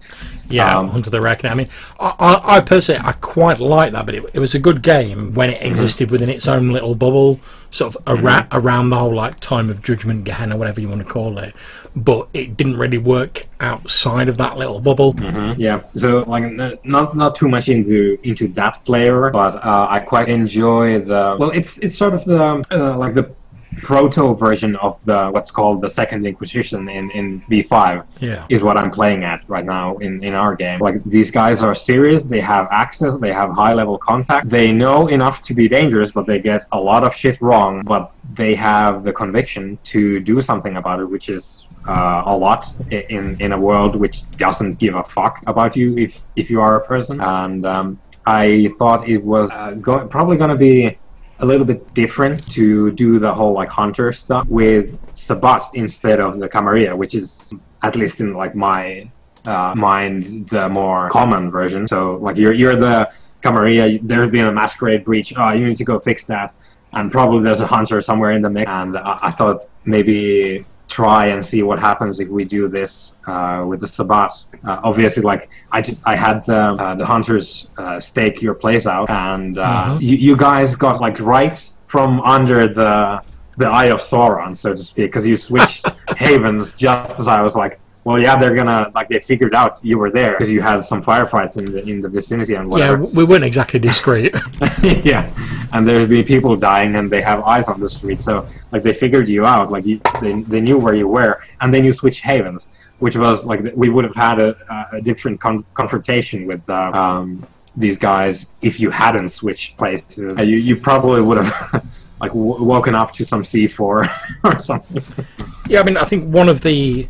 [SPEAKER 1] Yeah, um, Hunter the Reckoning. I mean, I, I, personally I quite like that, but it, it was a good game when it mm-hmm. existed mm-hmm. within its own little bubble, sort of mm-hmm. around, around the whole like time of Judgment, Gehenna, whatever you want to call it. But it didn't really work outside of that little bubble.
[SPEAKER 2] Mm-hmm. Yeah, so like not not too much into into that flavor, but uh, I quite enjoy the well, it's it's sort of the uh, like the proto version of the what's called the Second Inquisition in in V5
[SPEAKER 1] yeah.
[SPEAKER 2] is what I'm playing at right now in in our game. Like these guys are serious. They have access. They have high level contact. They know enough to be dangerous, but they get a lot of shit wrong. But they have the conviction to do something about it, which is uh, a lot in in a world which doesn't give a fuck about you if if you are a person. And um, I thought it was uh, go- probably going to be a little bit different to do the whole like hunter stuff with Sabbat instead of the Camarilla, which is at least in like my uh, mind the more common version. So like you're you're the Camarilla. There's been a masquerade breach. Oh, you need to go fix that. And probably there's a hunter somewhere in the mix. And I, I thought maybe try and see what happens if we do this uh, with the Sabbat. Uh, obviously, like I just I had the uh, the hunters uh, stake your place out, and uh, mm-hmm. you, you guys got like right from under the the eye of Sauron, so to speak, because you switched havens just as I was like, well, yeah, they're gonna like they figured out you were there because you had some firefights in the in the vicinity and whatever.
[SPEAKER 1] Yeah, we weren't exactly discreet.
[SPEAKER 2] yeah, and there's been people dying and they have eyes on the street, so like they figured you out, like you, they they knew where you were, and then you switch havens, which was like we would have had a, a different con- confrontation with uh, um, these guys if you hadn't switched places. You you probably would have. like w- woken up to some C4 or something.
[SPEAKER 1] Yeah, I mean, I think one of the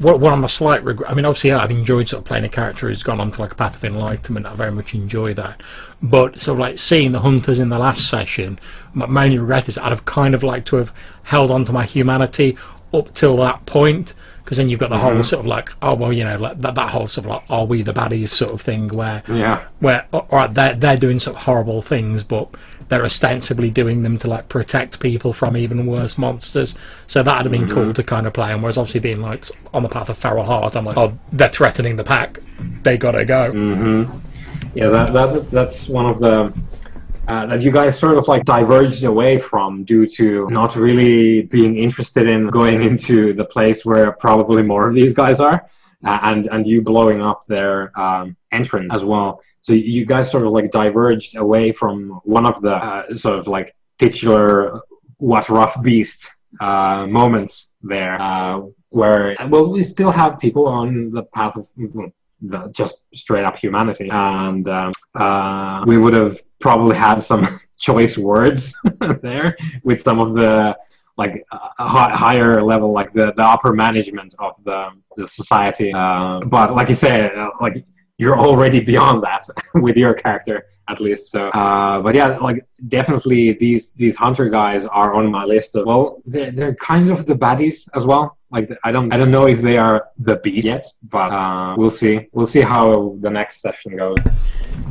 [SPEAKER 1] what, what I'm a slight regret. I mean, obviously, I've enjoyed sort of playing a character who's gone on to like a path of enlightenment. I very much enjoy that. But sort of like seeing the hunters in the last session, my, my only regret is I'd have kind of liked to have held on to my humanity up till that point. Because then you've got the mm-hmm. whole sort of like, oh well, you know, like that, that whole sort of like, are we the baddies sort of thing, where
[SPEAKER 2] yeah,
[SPEAKER 1] where all right, they're they're doing sort of horrible things, but they're ostensibly doing them to like protect people from even worse monsters. So that'd have been mm-hmm. cool to kind of play. And whereas obviously being like on the path of feral heart, I'm like, oh, they're threatening the pack. They gotta go.
[SPEAKER 2] Mm-hmm. Yeah, that, that that's one of the uh, that you guys sort of like diverged away from due to not really being interested in going into the place where probably more of these guys are, uh, and and you blowing up their um, entrance as well. So you guys sort of like diverged away from one of the uh, sort of like titular what rough beast uh, moments there, uh, where well we still have people on the path of the, just straight up humanity, and um, uh, we would have probably had some choice words there with some of the like uh, higher level, like the, the upper management of the the society. Uh, but like you say, uh, like you're already beyond that with your character at least. So, uh, but yeah, like definitely these these hunter guys are on my list. Of, well, they're they're kind of the baddies as well. Like I don't I don't know if they are the beast yet, but uh, we'll see. We'll see how the next session goes.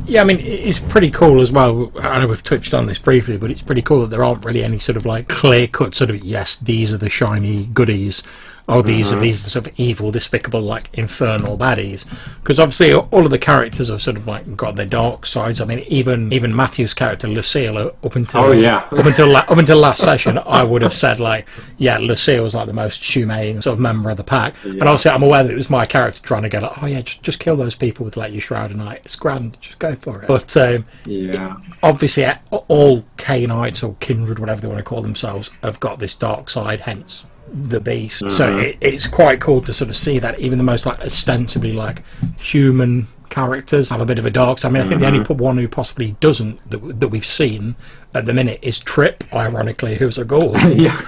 [SPEAKER 1] Yeah, I mean it's pretty cool as well. I know we've touched on this briefly, but it's pretty cool that there aren't really any sort of like clear cut sort of yes, these are the shiny goodies oh, these mm-hmm. are these sort of evil, despicable, like infernal baddies. Because obviously, all of the characters have sort of like got their dark sides. I mean, even even Matthew's character Lucille, uh, up until
[SPEAKER 2] oh yeah,
[SPEAKER 1] up until la- up until last session, I would have said like, yeah, Lucille was like the most humane sort of member of the pack. Yeah. And obviously, I'm aware that it was my character trying to go like, oh yeah, just just kill those people with like your shroud of night. It's grand, just go for it. But um,
[SPEAKER 2] yeah,
[SPEAKER 1] obviously, all Cainites or kindred, whatever they want to call themselves, have got this dark side. Hence the beast. Mm-hmm. So it, it's quite cool to sort of see that even the most like ostensibly like human characters have a bit of a dark side. I mean, I think mm-hmm. the only mm-hmm. one who possibly doesn't that, that we've seen at the minute is Trip, ironically, who's a ghoul.
[SPEAKER 2] yeah.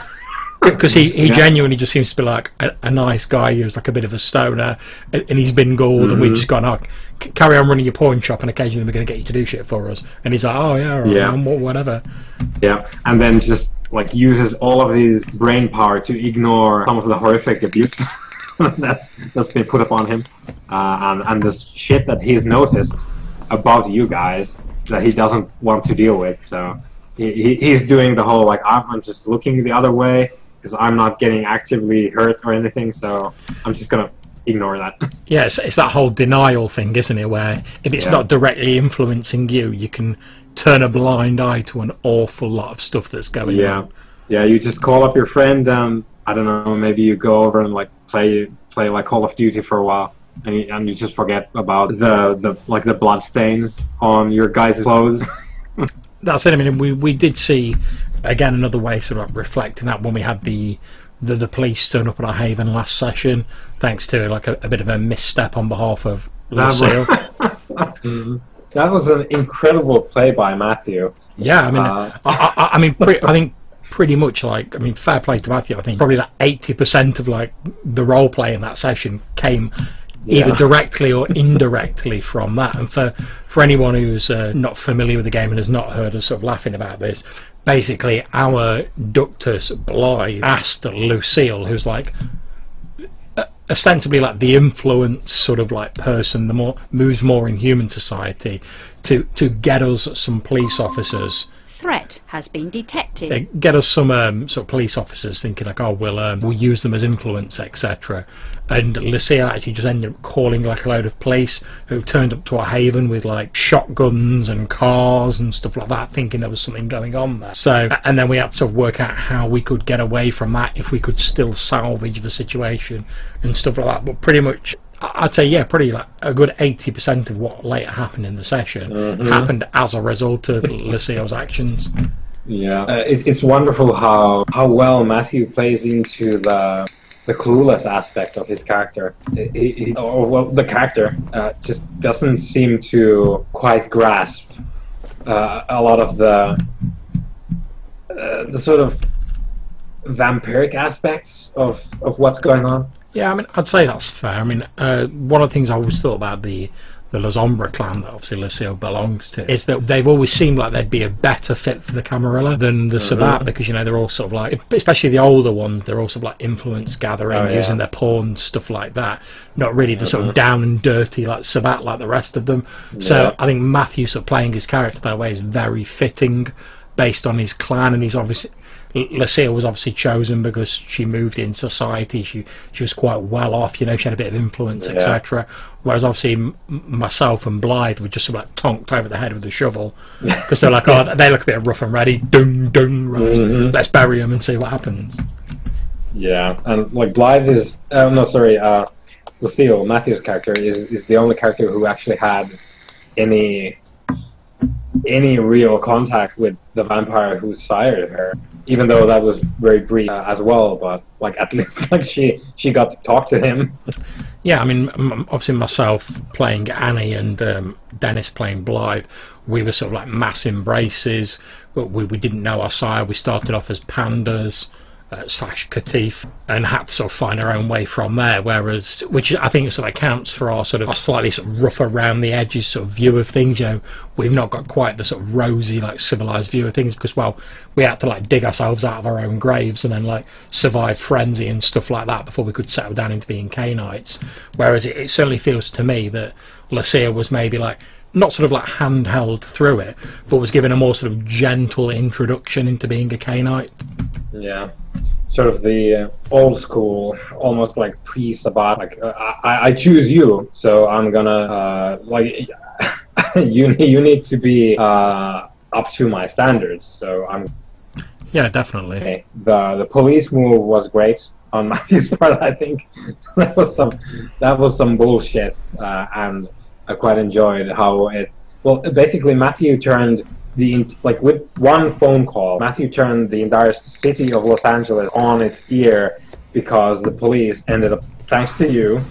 [SPEAKER 1] Because he, he yeah. genuinely just seems to be like a, a, nice guy who's like a bit of a stoner, and, and he's been ghouled, mm-hmm. and we've just gone, oh, carry on running your pawn shop, and occasionally we're going to get you to do shit for us. And he's like, oh yeah, right, yeah, whatever.
[SPEAKER 2] Yeah, and then just like uses all of his brain power to ignore some of the horrific abuse that's that's been put upon him, uh, and and this shit that he's noticed about you guys that he doesn't want to deal with. So he, he's doing the whole like I'm just looking the other way because I'm not getting actively hurt or anything. So I'm just gonna ignore that.
[SPEAKER 1] Yeah, it's, it's that whole denial thing, isn't it? Where if it's yeah. not directly influencing you, you can turn a blind eye to an awful lot of stuff that's going
[SPEAKER 2] yeah.
[SPEAKER 1] on.
[SPEAKER 2] Yeah, you just call up your friend. Um, I don't know, maybe you go over and like play play like Call of Duty for a while, and you, and you just forget about the the like the blood stains on your guys' clothes.
[SPEAKER 1] That's it. I mean, we we did see again another way sort of reflecting that when we had the the, the police turn up at our haven last session, thanks to like a, a bit of a misstep on behalf of Lucille.
[SPEAKER 2] that was an incredible play by Matthew.
[SPEAKER 1] Yeah, I mean, uh, I, I, I, mean, I think pretty much like I mean, fair play to Matthew. I think probably like eighty percent of like the role play in that session came either directly or indirectly from that. And for for anyone who's uh, not familiar with the game and has not heard us sort of laughing about this, basically our Ductus Blythe asked Lucille, who's like ostensibly like the influence sort of like person, the more moves more in human society, to to get us some police officers
[SPEAKER 3] threat has been detected.
[SPEAKER 1] get us some um, sort of police officers thinking like, oh, we'll um, we'll use them as influence, etc. And Lucille actually just ended up calling like a load of police who turned up to our haven with like shotguns and cars and stuff like that, thinking there was something going on there. So, and then we had to sort of work out how we could get away from that if we could still salvage the situation and stuff like that. But pretty much I'd say yeah, pretty like a good eighty percent of what later happened in the session mm-hmm. happened as a result of Lucille's actions.
[SPEAKER 2] Yeah, uh, it, it's wonderful how how well Matthew plays into the the clueless aspect of his character. He, he, or well, the character uh, just doesn't seem to quite grasp uh, a lot of the uh, the sort of vampiric aspects of of what's going on.
[SPEAKER 1] Yeah, I mean, I'd say that's fair. I mean, uh, one of the things I always thought about the the La clan that obviously Lucille belongs to is that they've always seemed like they'd be a better fit for the Camarilla than the mm-hmm. Sabbat because you know they're all sort of like, especially the older ones, they're all sort of like influence gathering, oh, yeah. using their pawns, stuff like that. Not really the sort of mm-hmm. down and dirty like Sabbat like the rest of them. So yeah. I think Matthew sort of playing his character that way is very fitting based on his clan, and he's obviously Lucille was obviously chosen because she moved in society. She she was quite well off, you know. She had a bit of influence, yeah. etc. Whereas obviously m- myself and Blythe were just sort of like tonked over the head with a shovel because they're like, oh, they look a bit rough and ready. Dung dung, right, mm-hmm. let's bury them and see what happens.
[SPEAKER 2] Yeah, and like Blythe is, oh no, sorry, uh, Lucille Matthew's character is is the only character who actually had any any real contact with the vampire who sired her even though that was very brief uh, as well. But like at least like she she got to talk to him.
[SPEAKER 1] Yeah, I mean, obviously myself playing Annie and um, Dennis playing Blythe, we were sort of like mass embraces. But we we didn't know our sire. We started off as pandas uh, slash Caitiff and had to sort of find our own way from there. Whereas, which I think sort of accounts for our sort of our slightly sort of rough around the edges sort of view of things. You know, we've not got quite the sort of rosy like civilized view of things because well, we had to like dig ourselves out of our own graves and then like survive frenzy and stuff like that before we could settle down into being Cainites. Whereas it, it certainly feels to me that Lucia was maybe like not sort of like handheld through it, but was given a more sort of gentle introduction into being a Cainite.
[SPEAKER 2] Yeah, sort of the uh, old school, almost like pre-Sabbat. Like uh, I, I choose you, so I'm gonna uh, like you. You need to be uh, up to my standards. So I'm.
[SPEAKER 1] Yeah, definitely.
[SPEAKER 2] Okay. The the police move was great on Matthew's part. I think that was some that was some bullshit, uh, and I quite enjoyed how it. Well, basically, Matthew turned the like with one phone call, Matthew turned the entire city of Los Angeles on its ear because the police ended up, thanks to you,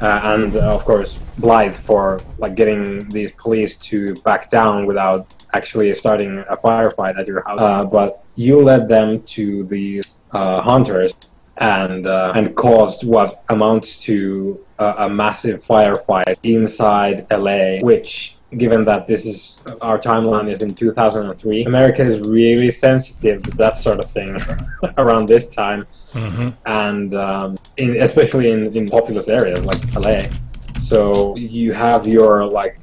[SPEAKER 2] uh, and uh, of course Blythe for like getting these police to back down without actually starting a firefight at your house. Uh, but you led them to these uh, hunters and uh, and caused what amounts to a, a massive firefight inside LA, which given that this is our timeline is in 2003 america is really sensitive to that sort of thing around this time mm-hmm. and um, in, especially in, in populous areas like la so you have your like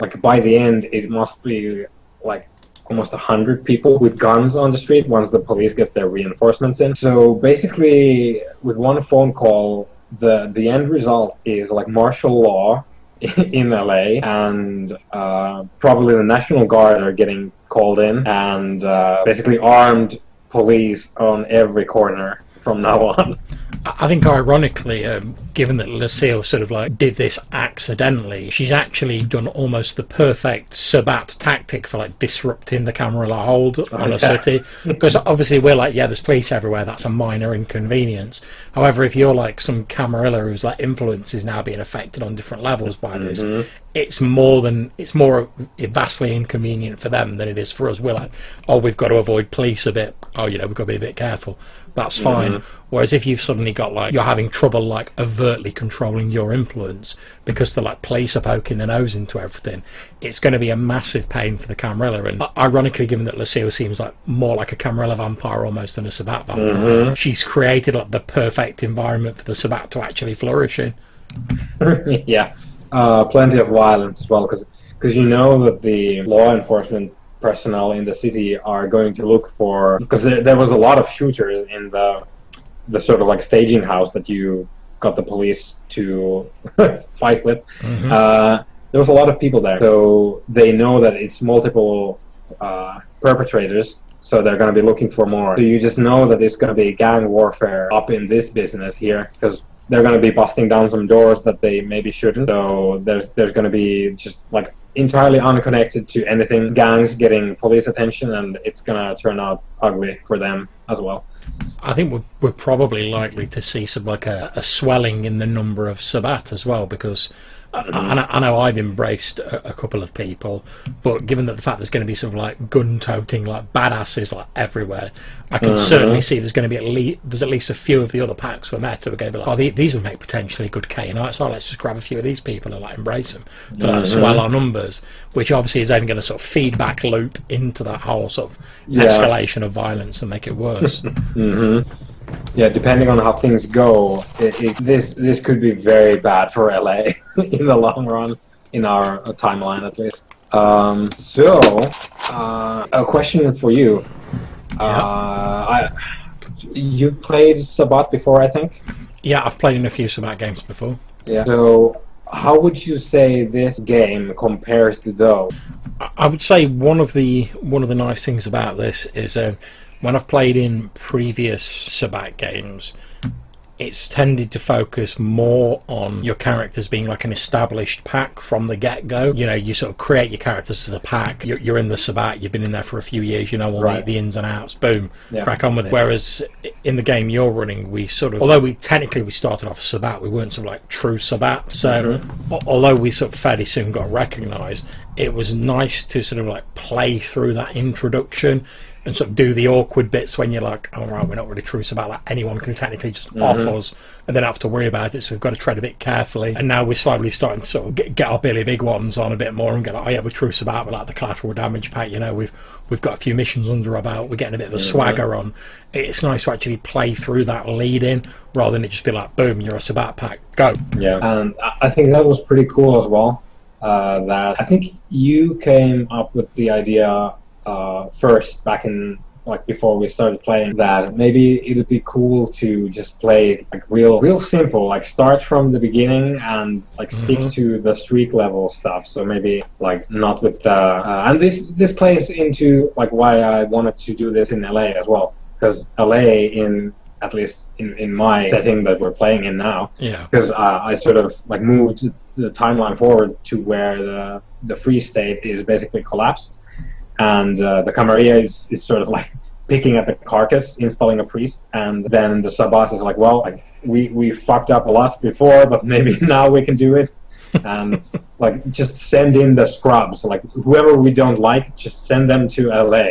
[SPEAKER 2] like by the end it must be like almost 100 people with guns on the street once the police get their reinforcements in. So basically with one phone call the the end result is like martial law in LA, and uh, probably the National Guard are getting called in, and uh, basically armed police on every corner from now on.
[SPEAKER 1] I think, ironically, um, given that Lucille sort of like did this accidentally, she's actually done almost the perfect Sabbat tactic for like disrupting the camera hold oh, on a city. Because obviously we're like, yeah, there's police everywhere. That's a minor inconvenience. However, if you're like some Camarilla whose like influence is now being affected on different levels by this, mm-hmm. it's more than it's more vastly inconvenient for them than it is for us. We're like, oh, we've got to avoid police a bit. Oh, you know, we've got to be a bit careful. That's fine. Mm-hmm. Whereas if you've suddenly got like you're having trouble like overtly controlling your influence because the like police are poking their nose into everything, it's going to be a massive pain for the Camarilla. And ironically, given that Lucille seems like more like a Camarilla vampire almost than a Sabbat vampire, mm-hmm. she's created like the perfect environment for the Sabbat to actually flourish in.
[SPEAKER 2] yeah, uh, plenty of violence as well because because you know that the law enforcement personnel in the city are going to look for because there, there was a lot of shooters in the the sort of like staging house that you got the police to fight with. Mm-hmm. Uh, there was a lot of people there, so they know that it's multiple uh, perpetrators. So they're going to be looking for more. So you just know that there's going to be gang warfare up in this business here because they're going to be busting down some doors that they maybe shouldn't. So there's there's going to be just like entirely unconnected to anything gangs getting police attention, and it's to turn out ugly for them as well.
[SPEAKER 1] I think we're, we're probably likely to see some like a, a swelling in the number of Sabbat as well because I, I, know I've embraced a, a, couple of people, but given that the fact there's going to be sort of like gun-toting like badasses like everywhere, I can uh-huh. certainly see there's going to be at least there's at least a few of the other packs we're met who are going to be like, oh, these will make potentially good Cainites. So let's just grab a few of these people and like embrace them to like, uh-huh. swell our numbers, which obviously is then going to sort of feedback loop into that whole sort of yeah. escalation of violence and make it worse.
[SPEAKER 2] mm-hmm yeah, depending on how things go, it, it, this this could be very bad for LA in the long run, in our timeline at least. Um, so, uh, a question for you. Uh, I, you played Sabbat before, I think.
[SPEAKER 1] Yeah, I've played in a few Sabbat games before.
[SPEAKER 2] Yeah. So, how would you say this game compares to those?
[SPEAKER 1] I would say one of the one of the nice things about this is. Uh, when I've played in previous Sabbat games, it's tended to focus more on your characters being like an established pack from the get go. You know, you sort of create your characters as a pack. You're, you're in the Sabbat, you've been in there for a few years, you know all right. the, the, ins and outs, boom, yeah. crack on with it. Whereas in the game you're running, we sort of, although we technically we started off Sabbat, we weren't sort of like true Sabbat. So mm-hmm. although we sort of fairly soon got recognised, it was nice to sort of like play through that introduction and sort of do the awkward bits when you're like, oh, right, we're not really truce about that. Anyone can technically just mm-hmm. off us and then have to worry about it. So we've got to tread a bit carefully. And now we're slowly starting to sort of get, get our Billy Big ones on a bit more and get like, oh, yeah, we're truce about with like the collateral damage pack. You know, we've we've got a few missions under our belt. We're getting a bit of a mm-hmm. swagger on. It's nice to actually play through that lead in rather than it just be like, boom, you're a Sabbat pack, go.
[SPEAKER 2] Yeah, and I think that was pretty cool as well. Uh, that I think you came up with the idea uh, first back in like before we started playing that maybe it'd be cool to just play like real real simple like start from the beginning and like mm-hmm. stick to the street level stuff. So maybe like not with the uh, and this this plays into like why I wanted to do this in LA as well. Because LA in at least in, in my setting that we're playing in now
[SPEAKER 1] yeah.
[SPEAKER 2] because uh, I sort of like moved the timeline forward to where the the free state is basically collapsed and uh, the Camarilla is, is sort of like picking at the carcass, installing a priest, and then the Sabbat is like, well, like, we we fucked up a lot before, but maybe now we can do it. and like just send in the scrubs, like whoever we don't like, just send them to LA.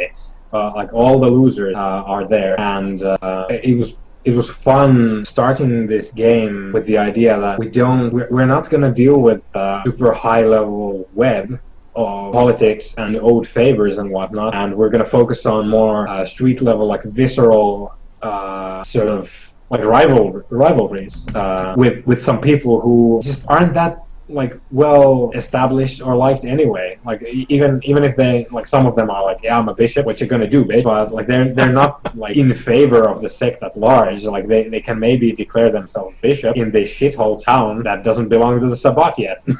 [SPEAKER 2] Uh, like all the losers uh, are there, and uh, it was it was fun starting this game with the idea that we don't we're not going to deal with uh, super high level web of politics and old favors and whatnot and we're going to focus on more uh, street level like visceral uh, sort of like rival rivalries uh, with with some people who just aren't that like well established or liked anyway. Like even even if they like some of them are like, yeah, I'm a bishop, what you gonna do, bitch? But like they're they're not like in favor of the sect at large. Like they, they can maybe declare themselves bishop in this shithole town that doesn't belong to the Sabbat yet.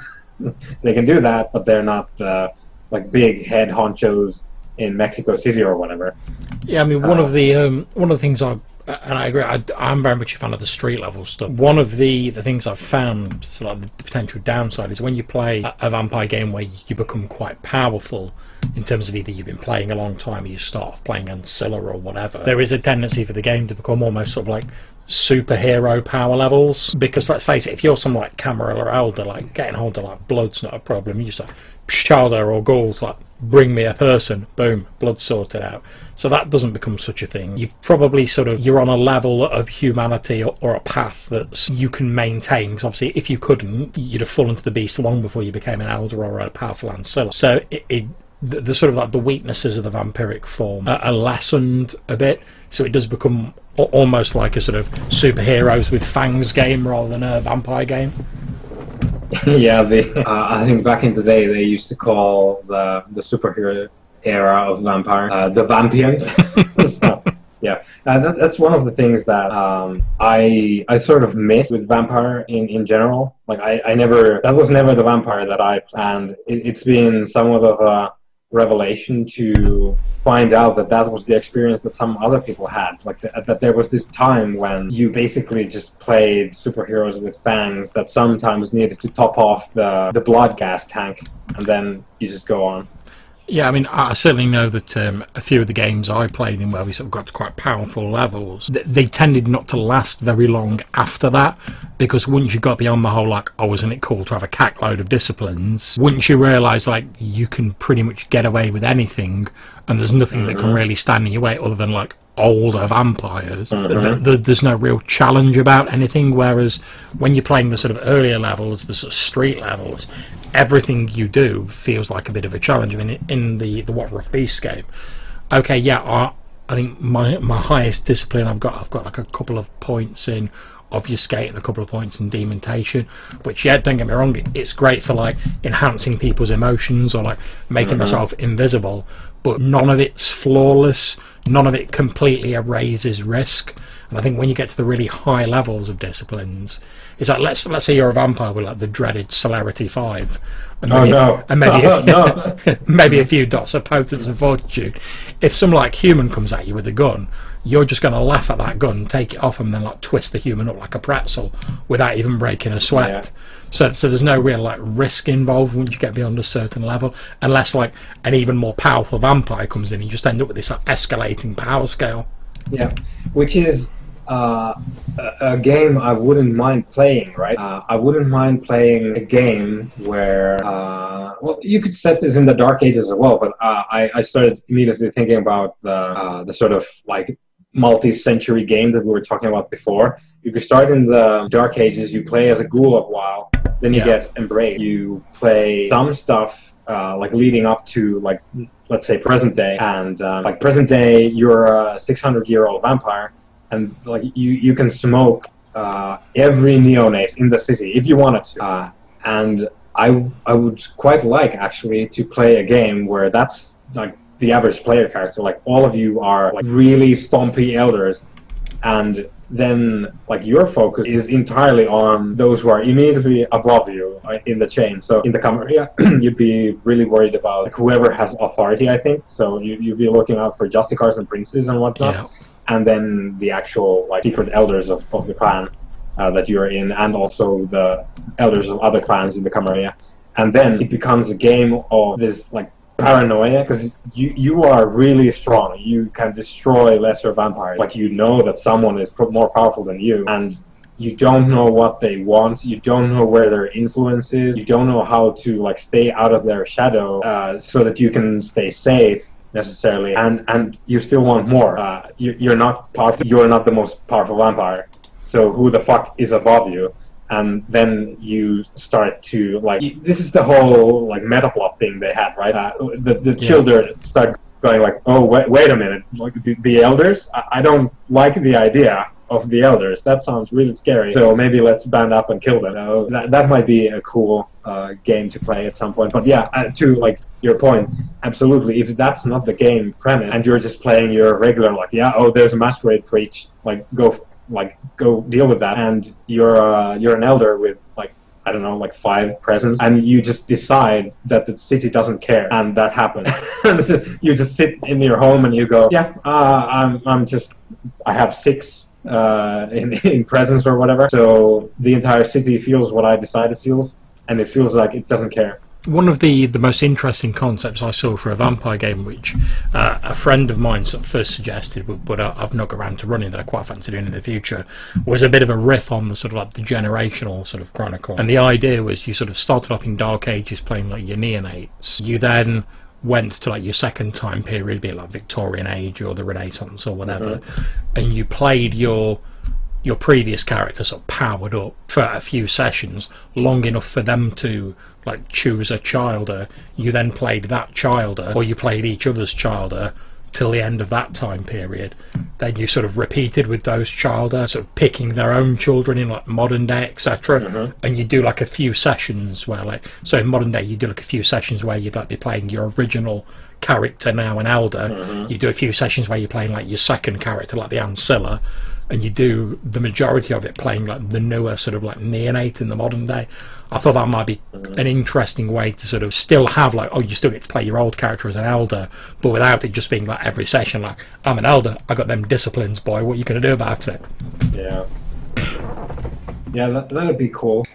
[SPEAKER 2] they can do that, but they're not uh, like big head honchos in Mexico City or whatever.
[SPEAKER 1] Yeah, I mean one uh, of the um, one of the things I and I agree. I, am very much a fan of the street level stuff. One of the, the things I've found, so like the, the potential downside, is when you play a, a, vampire game where you become quite powerful in terms of either you've been playing a long time or you start off playing Ancilla or whatever. There is a tendency for the game to become almost sort of like superhero power levels. Because let's face it, if you're some like Camarilla Elder, like getting hold of like blood's not a problem. You just like Shaldar or Ghouls, like bring me a person, boom, blood sorted out. So that doesn't become such a thing. You've probably sort of you're on a level of humanity or, or a path that you can maintain. Because obviously, if you couldn't, you'd have fallen to the beast long before you became an elder or a powerful ancilla. So it, it the, the, sort of like the weaknesses of the vampiric form are, are lessened a bit, so it does become almost like a sort of superheroes with fangs game rather than a vampire game.
[SPEAKER 2] yeah, uh, I think back in the day they used to call the the superhero era of vampire uh, the vampires. so, yeah, uh, that, that's one of the things that um, I I sort of miss with vampire in, in general. Like I, I never that was never the vampire that I planned. It, it's been somewhat of a revelation to find out that that was the experience that some other people had. Like that there was this time when you basically just played superheroes with fangs that sometimes needed to top off the, the blood gas tank, and then you just go on.
[SPEAKER 1] Yeah, I mean, I certainly know that um, a few of the games I played in where we sort of got to quite powerful levels, they tended not to last very long after that because once you got beyond the whole, like, oh, isn't it cool to have a cack load of disciplines, once you realise, like, you can pretty much get away with anything and there's nothing mm-hmm. that can mm-hmm. really stand in your way other than, like, older vampires. Mm-hmm. The, the, there's no real challenge about anything. Whereas when you're playing the sort of earlier levels, the sort of street levels, everything you do feels like a bit of a challenge. I mean, in the the What Rough Beast game, okay, yeah, I, I think my my highest discipline I've got I've got like a couple of points in obfuscate and a couple of points in dementation which yeah don't get me wrong it's great for like enhancing people's emotions or like making mm-hmm. myself invisible but none of it's flawless none of it completely erases risk and i think when you get to the really high levels of disciplines it's like let's let's say you're a vampire with like the dreaded celerity five,
[SPEAKER 2] and oh, maybe, oh, no.
[SPEAKER 1] and maybe oh, a, no. maybe a few dots of potence and fortitude. If some like human comes at you with a gun, you're just going to laugh at that gun, take it off, and then like twist the human up like a pretzel without even breaking a sweat. Yeah. So, so there's no real like risk involved once you get beyond a certain level, unless like an even more powerful vampire comes in, and you just end up with this like, escalating power scale.
[SPEAKER 2] Yeah, which is uh, a, game I wouldn't mind playing, right? Uh, I wouldn't mind playing a game where, uh, well, you could set this in the Dark Ages as well, but uh, I, I started immediately thinking about the, uh, the sort of like multi-century game that we were talking about before. You could start in the Dark Ages, you play as a ghoul of a while, then you yeah. get embraced. You play some stuff uh, like leading up to like let's say present day, and like present day, you're a 600 year old vampire and like you you can smoke uh, every neonate in the city if you wanted to. Uh, and I I would quite like actually to play a game where that's like the average player character. Like all of you are like really stompy elders, and then like your focus is entirely on those who are immediately above you uh, in the chain. So in the Camarilla, you'd be really worried about like, whoever has authority. I think so. You you'd be looking out for justicars and princes and whatnot. Yeah and then the actual like secret elders of, of the clan uh, that you're in, and also the elders of other clans in the Camarilla. And then it becomes a game of this like paranoia because you you are really strong. You can destroy lesser vampires, but you know that someone is more powerful than you, and you don't know what they want. You don't know where their influence is. You don't know how to like stay out of their shadow uh, so that you can stay safe necessarily, and and you still want more. Uh, you, you're not powerful. You're not the most powerful vampire. So who the fuck is above you? And then you start to like. This is the whole like meta plot thing they had, right? Uh, the the yeah. children start going like, oh wait, wait a minute, like the, the elders. I, I don't like the idea of the elders. That sounds really scary. So maybe let's band up and kill them. Uh, that, that might be a cool uh, game to play at some point. But yeah, uh, to like your point, absolutely. If that's not the game premise and you're just playing your regular like, yeah, oh, there's a masquerade preach, like go like go deal with that, and you're uh, you're an elder with like I don't know, like five Presence, and you just decide that the city doesn't care, and that happens. you just sit in your home and you go, yeah, uh, I'm I'm just I have six uh, in, in presence or whatever. So the entire city feels what I decide it feels, and it feels like it doesn't care.
[SPEAKER 1] One of the, the most interesting concepts I saw for a vampire game, which uh, a friend of mine sort of first suggested, but, but I've not got around to running that I quite fancy doing in the future, was a bit of a riff on the sort of like the generational sort of chronicle. And the idea was you sort of started off in Dark Ages playing like your neonates. You then went to like your second time period, be it like Victorian age or the Renaissance or whatever, mm-hmm. and you played your your previous character sort of powered up for a few sessions, long enough for them to like choose a childer. You then played that childer, or you played each other's childer till the end of that time period. Then you sort of repeated with those childer, sort of picking their own children in like modern day, etc. Mm-hmm. And you do like a few sessions where, like, so in modern day, you do like a few sessions where you'd like be playing your original character now an elder. Mm-hmm. You do a few sessions where you're playing like your second character, like the ancilla and you do the majority of it playing like the newer sort of like neonate in the modern day. I thought that might be an interesting way to sort of still have like, oh, you still get to play your old character as an elder, but without it just being like every session, like, I'm an elder, I got them disciplines, boy, what are you going to do about it?
[SPEAKER 2] Yeah. Yeah, that, that'd be cool.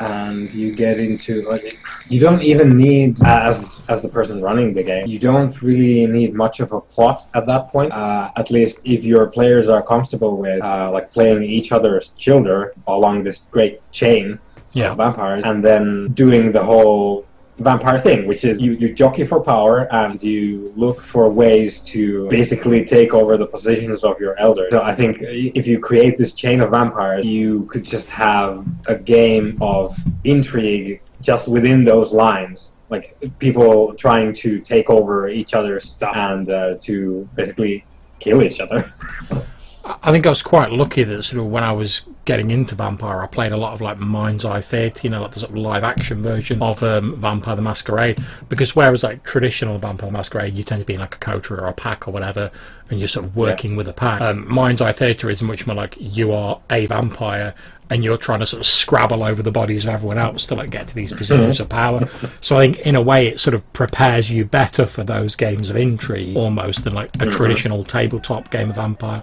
[SPEAKER 2] And you get into like, you don't even need as as the person running the game. You don't really need much of a plot at that point. Uh, at least if your players are comfortable with uh, like playing each other's children along this great chain yeah. vampires, and then doing the whole vampire thing, which is you, you jockey for power and you look for ways to basically take over the positions of your elders. So I think if you create this chain of vampires, you could just have a game of intrigue just within those lines like people trying to take over each other's stuff and uh, to basically kill each other.
[SPEAKER 1] I think I was quite lucky that sort of when I was getting into Vampire, I played a lot of like Mind's Eye Theatre, you know, like the sort of live action version of um, Vampire the Masquerade. Because whereas like traditional Vampire the Masquerade, you tend to be in like a coterie or a pack or whatever, and you're sort of working yeah. with a pack. Um, Mind's Eye Theatre is much more like you are a vampire and you're trying to sort of scrabble over the bodies of everyone else to like get to these positions of power. So I think in a way it sort of prepares you better for those games of intrigue almost than like a mm-hmm. traditional tabletop game of Vampire.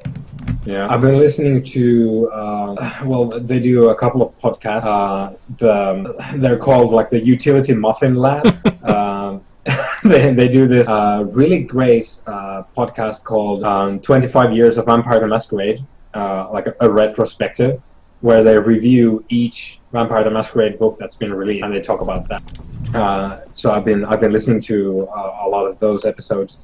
[SPEAKER 2] Yeah, I've been listening to. Uh, well, they do a couple of podcasts. Uh, the they're called like the Utility Muffin Lab. um, they, they do this uh, really great uh, podcast called um, 25 Years of Vampire the Masquerade, uh, like a, a retrospective where they review each Vampire the Masquerade book that's been released, and they talk about that. Uh, so I've been I've been listening to uh, a lot of those episodes.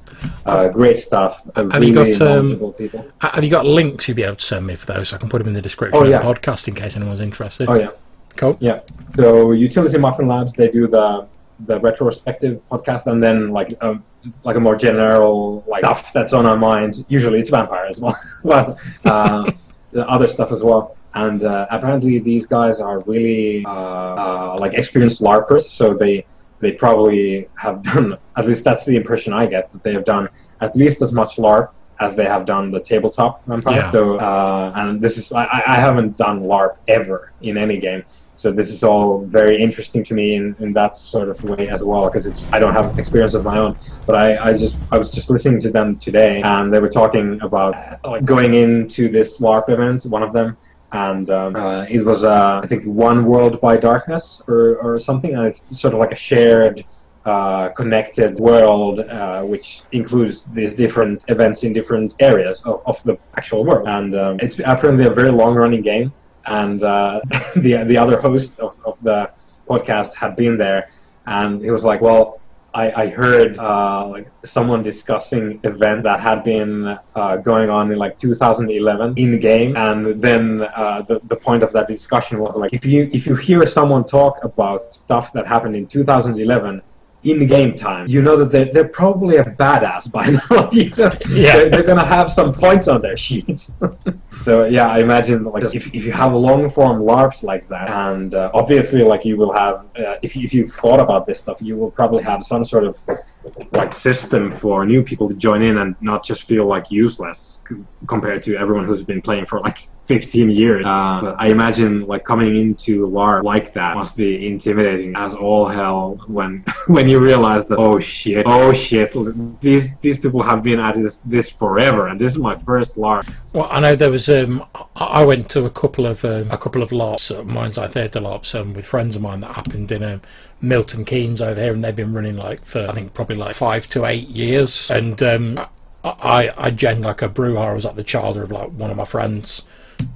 [SPEAKER 2] Uh, great stuff.
[SPEAKER 1] have really you got um, people. Have you got links you'd be able to send me for those? I can put them in the description oh, yeah. of the podcast in case anyone's interested.
[SPEAKER 2] Oh yeah,
[SPEAKER 1] cool.
[SPEAKER 2] Yeah. So Utility Muffin Labs they do the the retrospective podcast, and then like um, like a more general like stuff that's on our mind. Usually it's vampires, well, but uh, other stuff as well and uh, apparently these guys are really uh, uh, like experienced larpers so they they probably have done at least that's the impression i get that they have done at least as much larp as they have done the tabletop vampire. Yeah. so uh, and this is I, I haven't done larp ever in any game. So this is all very interesting to me in, in that sort of way as well because it's I don't have experience of my own, but I, I just I was just listening to them today and they were talking about like going into this LARP event, one of them, and um, uh, it was uh, I think One World by Darkness or, or something. And it's sort of like a shared uh, connected world, uh, which includes these different events in different areas of, of the actual world. And um, it's apparently a very long running game. And uh, the the other host of, of the podcast had been there, and he was like, "Well, I, I heard uh, like someone discussing event that had been uh, going on in like 2011 in game, and then uh, the the point of that discussion was like if you if you hear someone talk about stuff that happened in 2011 in game time, you know that they're, they're probably a badass by now. you know? yeah. They're, they're, gonna have some points on their sheets. so yeah, I imagine like if, if you have long form LARPs like that, and uh, obviously like you will have uh, if you, if you thought about this stuff, you will probably have some sort of like system for new people to join in and not just feel like useless compared to everyone who's been playing for like 15 years. Uh, I imagine like coming into a LARP like that must be intimidating as all hell when when you realize that oh shit, oh shit, these these people have been at this this forever, and this is my first LARP.
[SPEAKER 1] Well, I know there was um, I went to a couple of um, a couple of LARPs, uh, Mind's Eye Theatre LARPs, um, with friends of mine that happened in um, Milton Keynes over here, and they've been running like for I think probably like five to eight years, and um, I I gen like a Brujah. I was like the child of like one of my friends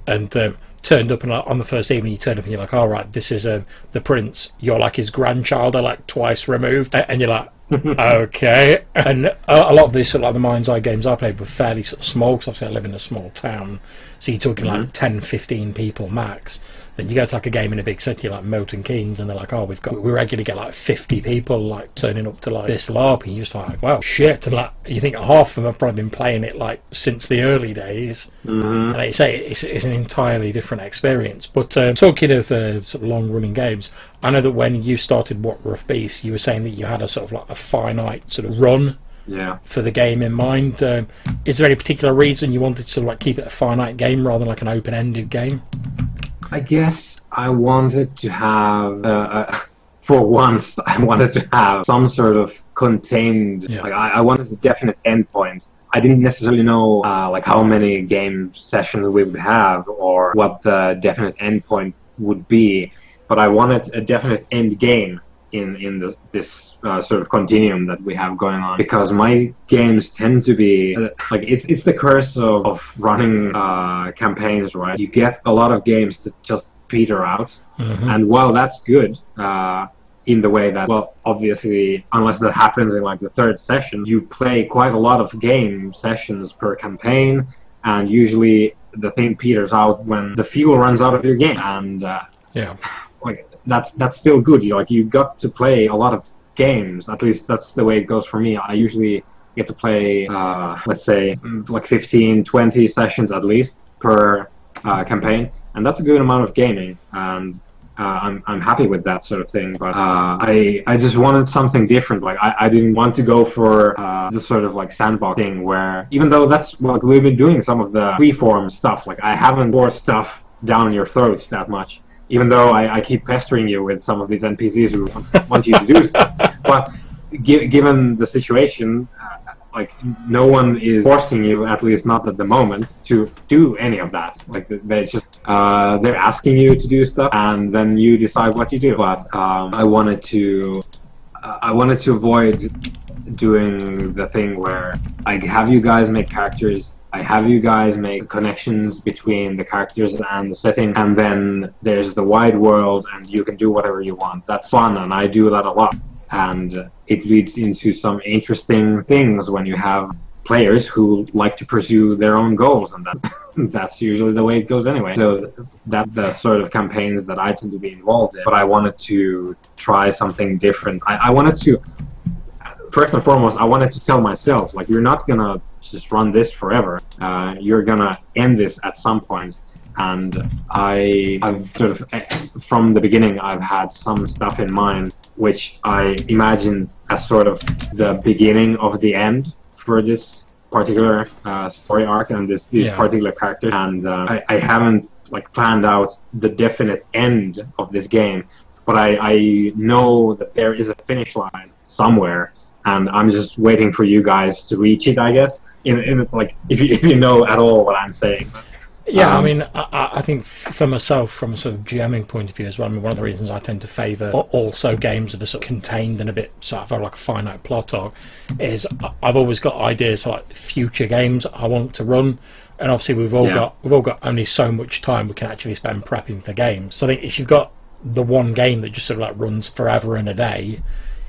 [SPEAKER 1] and um, turned up and on the first evening you turn up and you're like all right this is um, the prince. You're like his grandchild are like twice removed. And you're like okay. And a, a, lot of these sort of like the mind's eye games i played were fairly sort of small because obviously i live in a small town. So you're talking mm-hmm. like 10 15 people max then you go to like a game in a big city like Milton Keynes, and they're like, "Oh, we've got we regularly get like 50 people like turning up to like this LARP." And you're just like, "Well, shit!" And like you think half of them have probably been playing it like since the early days. Mm-hmm. And they say it's, it's an entirely different experience. But uh, talking of uh, sort of long running games, I know that when you started What Rough Beast, you were saying that you had a sort of like a finite sort of run
[SPEAKER 2] yeah.
[SPEAKER 1] for the game in mind. Um, is there any particular reason you wanted to sort of like keep it a finite game rather than like an open-ended game?
[SPEAKER 2] I guess I wanted to have, uh, uh, for once, I wanted to have some sort of contained. Yeah. Like I, I, wanted a definite endpoint. I didn't necessarily know uh, like how many game sessions we would have or what the definite endpoint would be, but I wanted a definite end game in in the, this uh, sort of continuum that we have going on. Because my games tend to be uh, like it's, it's the curse of, of running uh, campaigns right? You get a lot of games that just peter out. Mm-hmm. and while that's good uh, in the way that well obviously unless that happens in like the third session you play quite a lot of game sessions per campaign. And usually the thing peters out when the fuel runs out of your game. And uh,
[SPEAKER 1] yeah
[SPEAKER 2] that's that's still good. You like you got to play a lot of games. At least that's the way it goes for me. I usually get to play, uh, let's say, like 15, 20 sessions at least per uh, campaign, and that's a good amount of gaming. And uh, I'm I'm happy with that sort of thing. But uh, I I just wanted something different. Like I, I didn't want to go for uh, the sort of like sandbox thing where even though that's like we've been doing some of the freeform stuff. Like I haven't forced stuff down your throats that much even though I, I, keep pestering you with some of these NPCs who want you to do stuff. But gi- given the situation, uh, like no one is forcing you, at least not at the moment, to do any of that. Like they just uh, they're asking you to do stuff, and then you decide what you do. But um, I wanted to uh, I wanted to avoid doing the thing where I have you guys make characters I have you guys make connections between the characters and the setting, and then there's the wide world, and you can do whatever you want. That's fun, and I do that a lot. And it leads into some interesting things when you have players who like to pursue their own goals, and that that's usually the way it goes anyway. So that's the sort of campaigns that I tend to be involved in. But I wanted to try something different. I, I wanted to first and foremost, I wanted to tell myself, like, you're not gonna just run this forever. Uh, you're gonna end this at some point. And I, I've sort of, eh, from the beginning, I've had some stuff in mind which I imagined as sort of the beginning of the end for this particular uh, story arc and this these yeah. particular characters. And uh, I, I haven't like planned out the definite end of this game, but I, I know that there is a finish line somewhere and I'm just waiting for you guys to reach it. I guess in, in like if you, if you know at all what I'm saying.
[SPEAKER 1] Yeah,
[SPEAKER 2] Um,
[SPEAKER 1] I mean, I, I think for myself, from a sort of GMing point of view as well, I mean, one of the reasons I tend to favour also games that are sort of contained and a bit sort of like a finite plot arc is I've always got ideas for like future games I want to run, and obviously we've all
[SPEAKER 2] Yeah.
[SPEAKER 1] got we've all got only so much time we can actually spend prepping for games. So I think if you've got the one game that just sort of like runs forever and a day,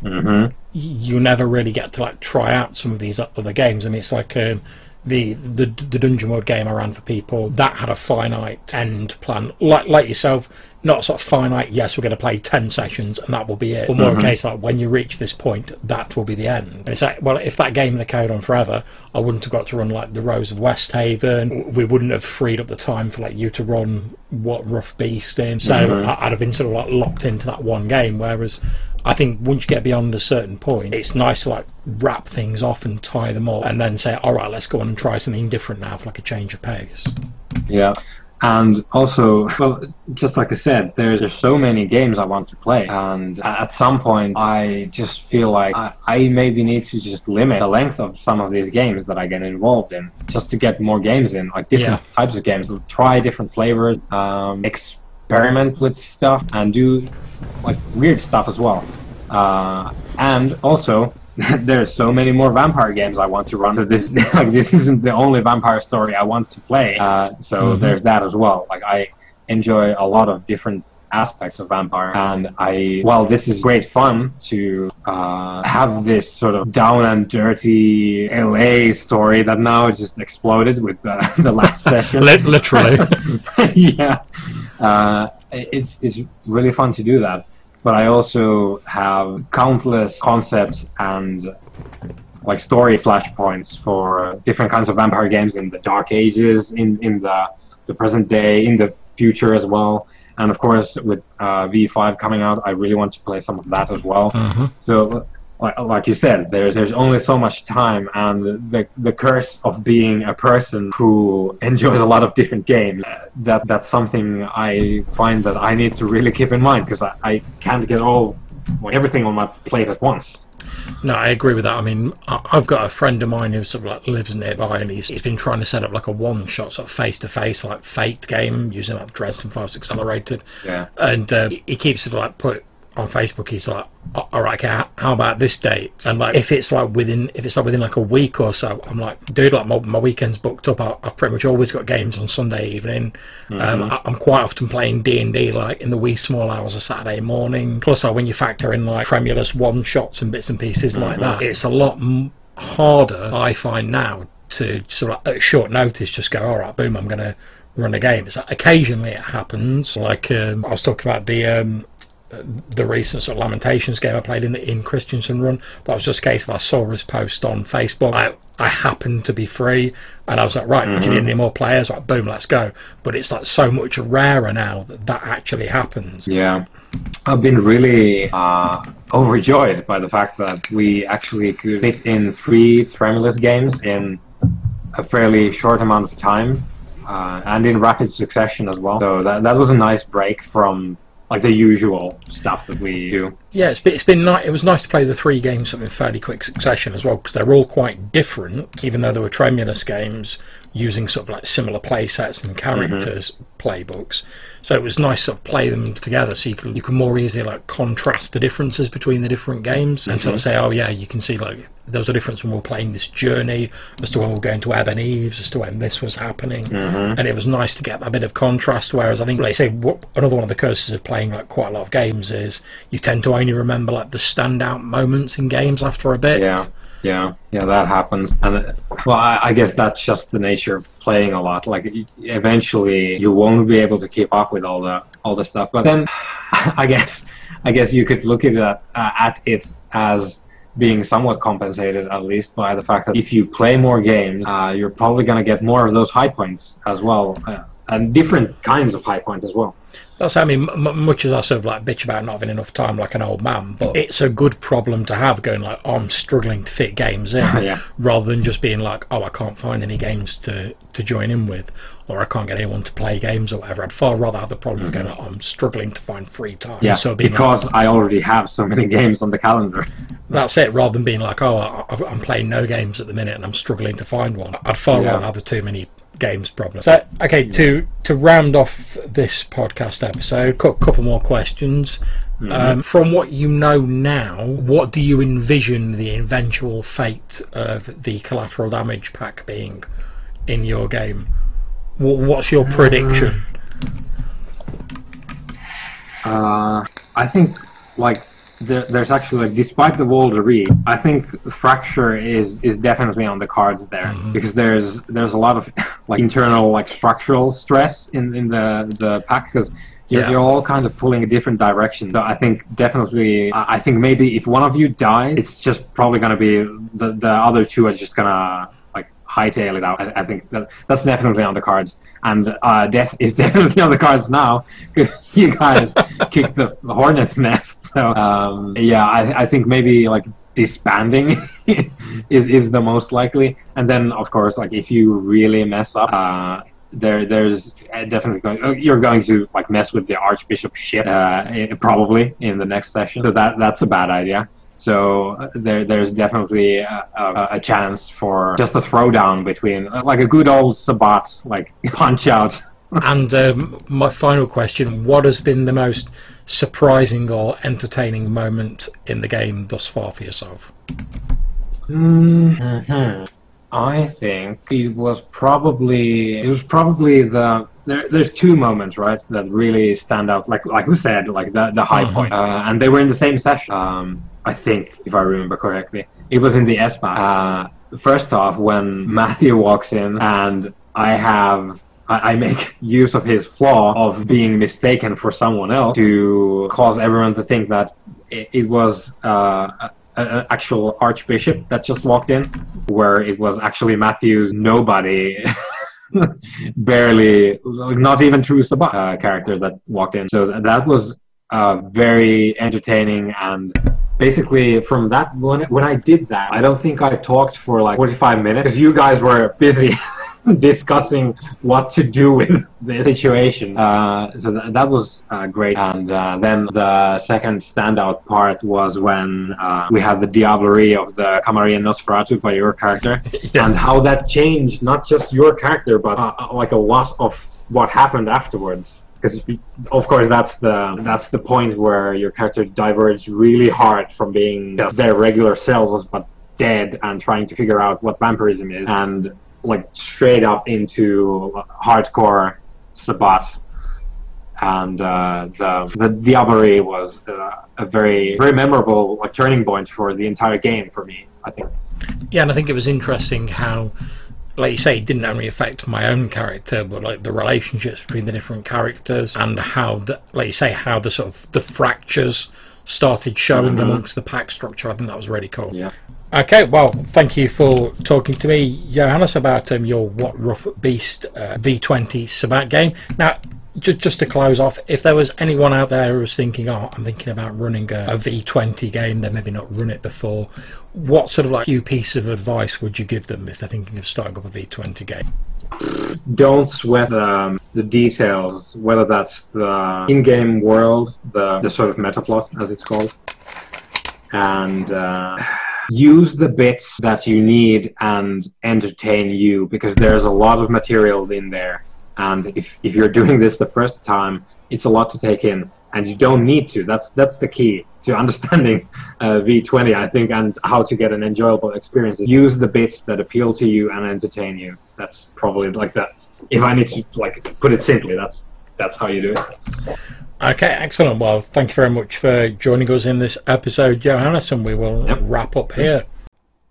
[SPEAKER 2] mhm.
[SPEAKER 1] you never really get to like try out some of these other games. I mean, it's like um, the the the dungeon world game I ran for people that had a finite end plan, like like yourself. Not sort of finite. Yes, we're going to play ten sessions and that will be it. But more a case like when you reach this point, that will be the end. And it's like, well, if that game had carried on forever, I wouldn't have got to run like the Rose of Westhaven. We wouldn't have freed up the time for like you to run what Rough Beast in. So I- I'd have been sort of like locked into that one game. Whereas I think once you get beyond a certain point, it's nice to like wrap things off and tie them up, and then say, "All right, let's go on and try something different now for like a change of pace."
[SPEAKER 2] Yeah. And also, well, just like I said, there's, there's so many games I want to play, and at some point, I just feel like I, I maybe need to just limit the length of some of these games that I get involved in, just to get more games in, like different
[SPEAKER 1] Yeah.
[SPEAKER 2] types of games, try different flavors, um, experiment with stuff, and do like weird stuff as well. Uh, and also, there's so many more vampire games I want to run. So this like this isn't the only vampire story I want to play. Uh, so there's that as well. Like I enjoy a lot of different aspects of vampire, and I while this is great fun to uh, have this sort of down and dirty LA story that now just exploded with the, the last session.
[SPEAKER 1] Literally.
[SPEAKER 2] yeah, uh, it's it's really fun to do that. But I also have countless concepts and like story flashpoints for different kinds of vampire games in the Dark Ages, in in the the present day, in the future as well. And of course, with uh, V5 coming out, I really want to play some of that as well. So, like, you said, there's there's only so much time, and the the curse of being a person who enjoys a lot of different games. That that's something I find that I need to really keep in mind because I, I can't get all everything on my plate at once.
[SPEAKER 1] No, I agree with that. I mean, I've got a friend of mine who sort of like lives nearby, and he's, he's been trying to set up like a one-shot sort of face-to-face like Fate game using like Dresden Files Accelerated.
[SPEAKER 2] Yeah.
[SPEAKER 1] and uh, he- he keeps sort of like put on Facebook. He's like, "All right, okay, how about this date?" And like, if it's like within, if it's like within like a week or so, I'm like, "Dude, like my, my weekend's booked up. I, I've pretty much always got games on Sunday evening. Um, I, I'm quite often playing D and D like in the wee small hours of Saturday morning. Plus, like, when you factor in like Tremulus one shots and bits and pieces like that, it's a lot m- harder. I find now to sort of at short notice just go, all right, boom, I'm going to run a game. It's like, occasionally it happens. Like um, I was talking about the um, the recent sort of Lamentations game I played in the in Christensen run. That was just a case of I saw his post on Facebook. I I happened to be free, and I was like, right, do you need any more players? Like, boom, let's go. But it's like so much rarer now that that actually happens.
[SPEAKER 2] Yeah. I've been really uh, overjoyed by the fact that we actually could fit in three Tremulus games in a fairly short amount of time uh, and in rapid succession as well. So that, that was a nice break from like the usual stuff that we do.
[SPEAKER 1] Yeah, it's been, it's been nice. It was nice to play the three games in fairly quick succession as well because they're all quite different. Even though they were Tremulus games using sort of like similar play sets and characters mm-hmm. playbooks, so it was nice to sort of play them together so you could you can more easily like contrast the differences between the different games and sort of mm-hmm. say, oh yeah, you can see like there was a difference when we were playing this journey as to when we were going to Ebon Eves as to when this was happening, mm-hmm. and it was nice to get that bit of contrast. Whereas I think, like I say, what, another one of the curses of playing like quite a lot of games is you tend to only remember like the standout moments in games after a bit.
[SPEAKER 2] Yeah, yeah, yeah. That happens, and well, I, I guess that's just the nature of playing a lot. Like eventually, you won't be able to keep up with all the all the stuff. But then, I guess, I guess you could look at it uh, at it as being somewhat compensated at least by the fact that if you play more games, uh, you're probably going to get more of those high points as well, uh, and different kinds of high points as well.
[SPEAKER 1] That's I mean, m- much as I sort of like bitch about not having enough time like an old man, but it's a good problem to have. Going like, oh, I'm struggling to fit games in,
[SPEAKER 2] Yeah.
[SPEAKER 1] rather than just being like, oh, I can't find any games to to join in with, or I can't get anyone to play games or whatever. I'd far rather have the problem of mm-hmm. going, like, oh, I'm struggling to find free time.
[SPEAKER 2] Yeah,
[SPEAKER 1] so being like,
[SPEAKER 2] because I already have so many games on the calendar.
[SPEAKER 1] that's it, rather than being like, oh, I, I'm playing no games at the minute and I'm struggling to find one. I'd far
[SPEAKER 2] Yeah.
[SPEAKER 1] rather have the too many games problem. So, okay, to to round off this podcast episode, a couple more questions. Mm-hmm. Um, from what you know now, what do you envision the eventual fate of the collateral damage pack being in your game? What's your prediction?
[SPEAKER 2] Uh, I think like there, there's actually like despite the Vaulderie, I think fracture is is definitely on the cards there mm-hmm. because there's there's a lot of like internal like structural stress in in the the pack because you're, yeah. you're all kind of pulling a different direction. So I think definitely, I think maybe if one of you dies, it's just probably gonna be the the other two are just gonna like hightail it out. I, I think that that's definitely on the cards and uh, death is definitely on the cards now because you guys kicked the, hornet's nest. So um, yeah, I, I, think maybe like disbanding is is the most likely, and then of course like if you really mess up. Uh, there, there's definitely going. Oh, you're going to like mess with the archbishop shit, uh, probably in the next session. So that that's a bad idea. So uh, there, there's definitely a, a, a, chance for just a throwdown between, uh, like a good old Sabbat, like punch out.
[SPEAKER 1] and um, my final question: What has been the most surprising or entertaining moment in the game thus far for yourself?
[SPEAKER 2] Mm-hmm. I think it was probably it was probably the there, there's two moments right that really stand out like like who said like the the high mm-hmm. point. Uh, and they were in the same session. Um, I think, if I remember correctly. It was in the S Uh, first off, when Matthew walks in and I have I make use of his flaw of being mistaken for someone else to cause everyone to think that it, it was uh, an actual archbishop that just walked in, where it was actually Matthew's nobody, barely, not even true Sabbat uh, character that walked in. So that was uh, very entertaining and basically from that when when I did that, I don't think I talked for like 45 minutes because you guys were busy discussing what to do with the situation. Uh, so th- that was uh, great. And uh, then the second standout part was when uh, we had the Diablerie of the Camarilla Nosferatu by your character, yeah. and how that changed not just your character, but uh, like a lot of what happened afterwards because of course that's the that's the point where your character diverged really hard from being their regular selves but dead and trying to figure out what vampirism is and like straight up into hardcore sabbat. And uh, the the Diablerie was uh, a very very memorable like turning point for the entire game for me I think.
[SPEAKER 1] Yeah and I think it was interesting how like you say, it didn't only affect my own character, but like the relationships between the different characters and how the, like you say, how the sort of the fractures started showing mm-hmm. amongst the pack structure. I think that was really cool.
[SPEAKER 2] Yeah.
[SPEAKER 1] Okay, well, thank you for talking to me, Johannes, about um, your What Rough Beast uh, V20 Sabbat game. Now, just, just to close off, if there was anyone out there who was thinking, oh, I'm thinking about running a a V20 game, then maybe not run it before, what sort of like few piece of advice would you give them if they're thinking of starting up a V20 game?
[SPEAKER 2] Don't sweat um, the details, whether that's the in-game world, the, the sort of metaplot, as it's called, and uh, use the bits that you need and entertain you, because there's a lot of material in there and if, if you're doing this the first time, it's a lot to take in, and you don't need to. That's that's the key to understanding uh, V20, I think, and how to get an enjoyable experience. Use the bits that appeal to you and entertain you. That's probably like that. If I need to like put it simply, that's that's how you do it.
[SPEAKER 1] Okay, excellent. Well, thank you very much for joining us in this episode, Johannes, and we will yep. wrap up here.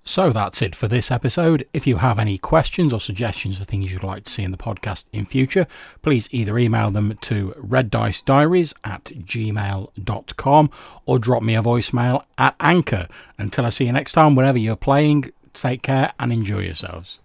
[SPEAKER 1] So that's it for this episode. If you have any questions or suggestions for things you'd like to see in the podcast in future, please either email them to reddicediaries at gmail.com or drop me a voicemail at Anchor. Until I see you next time, wherever you're playing, take care and enjoy yourselves.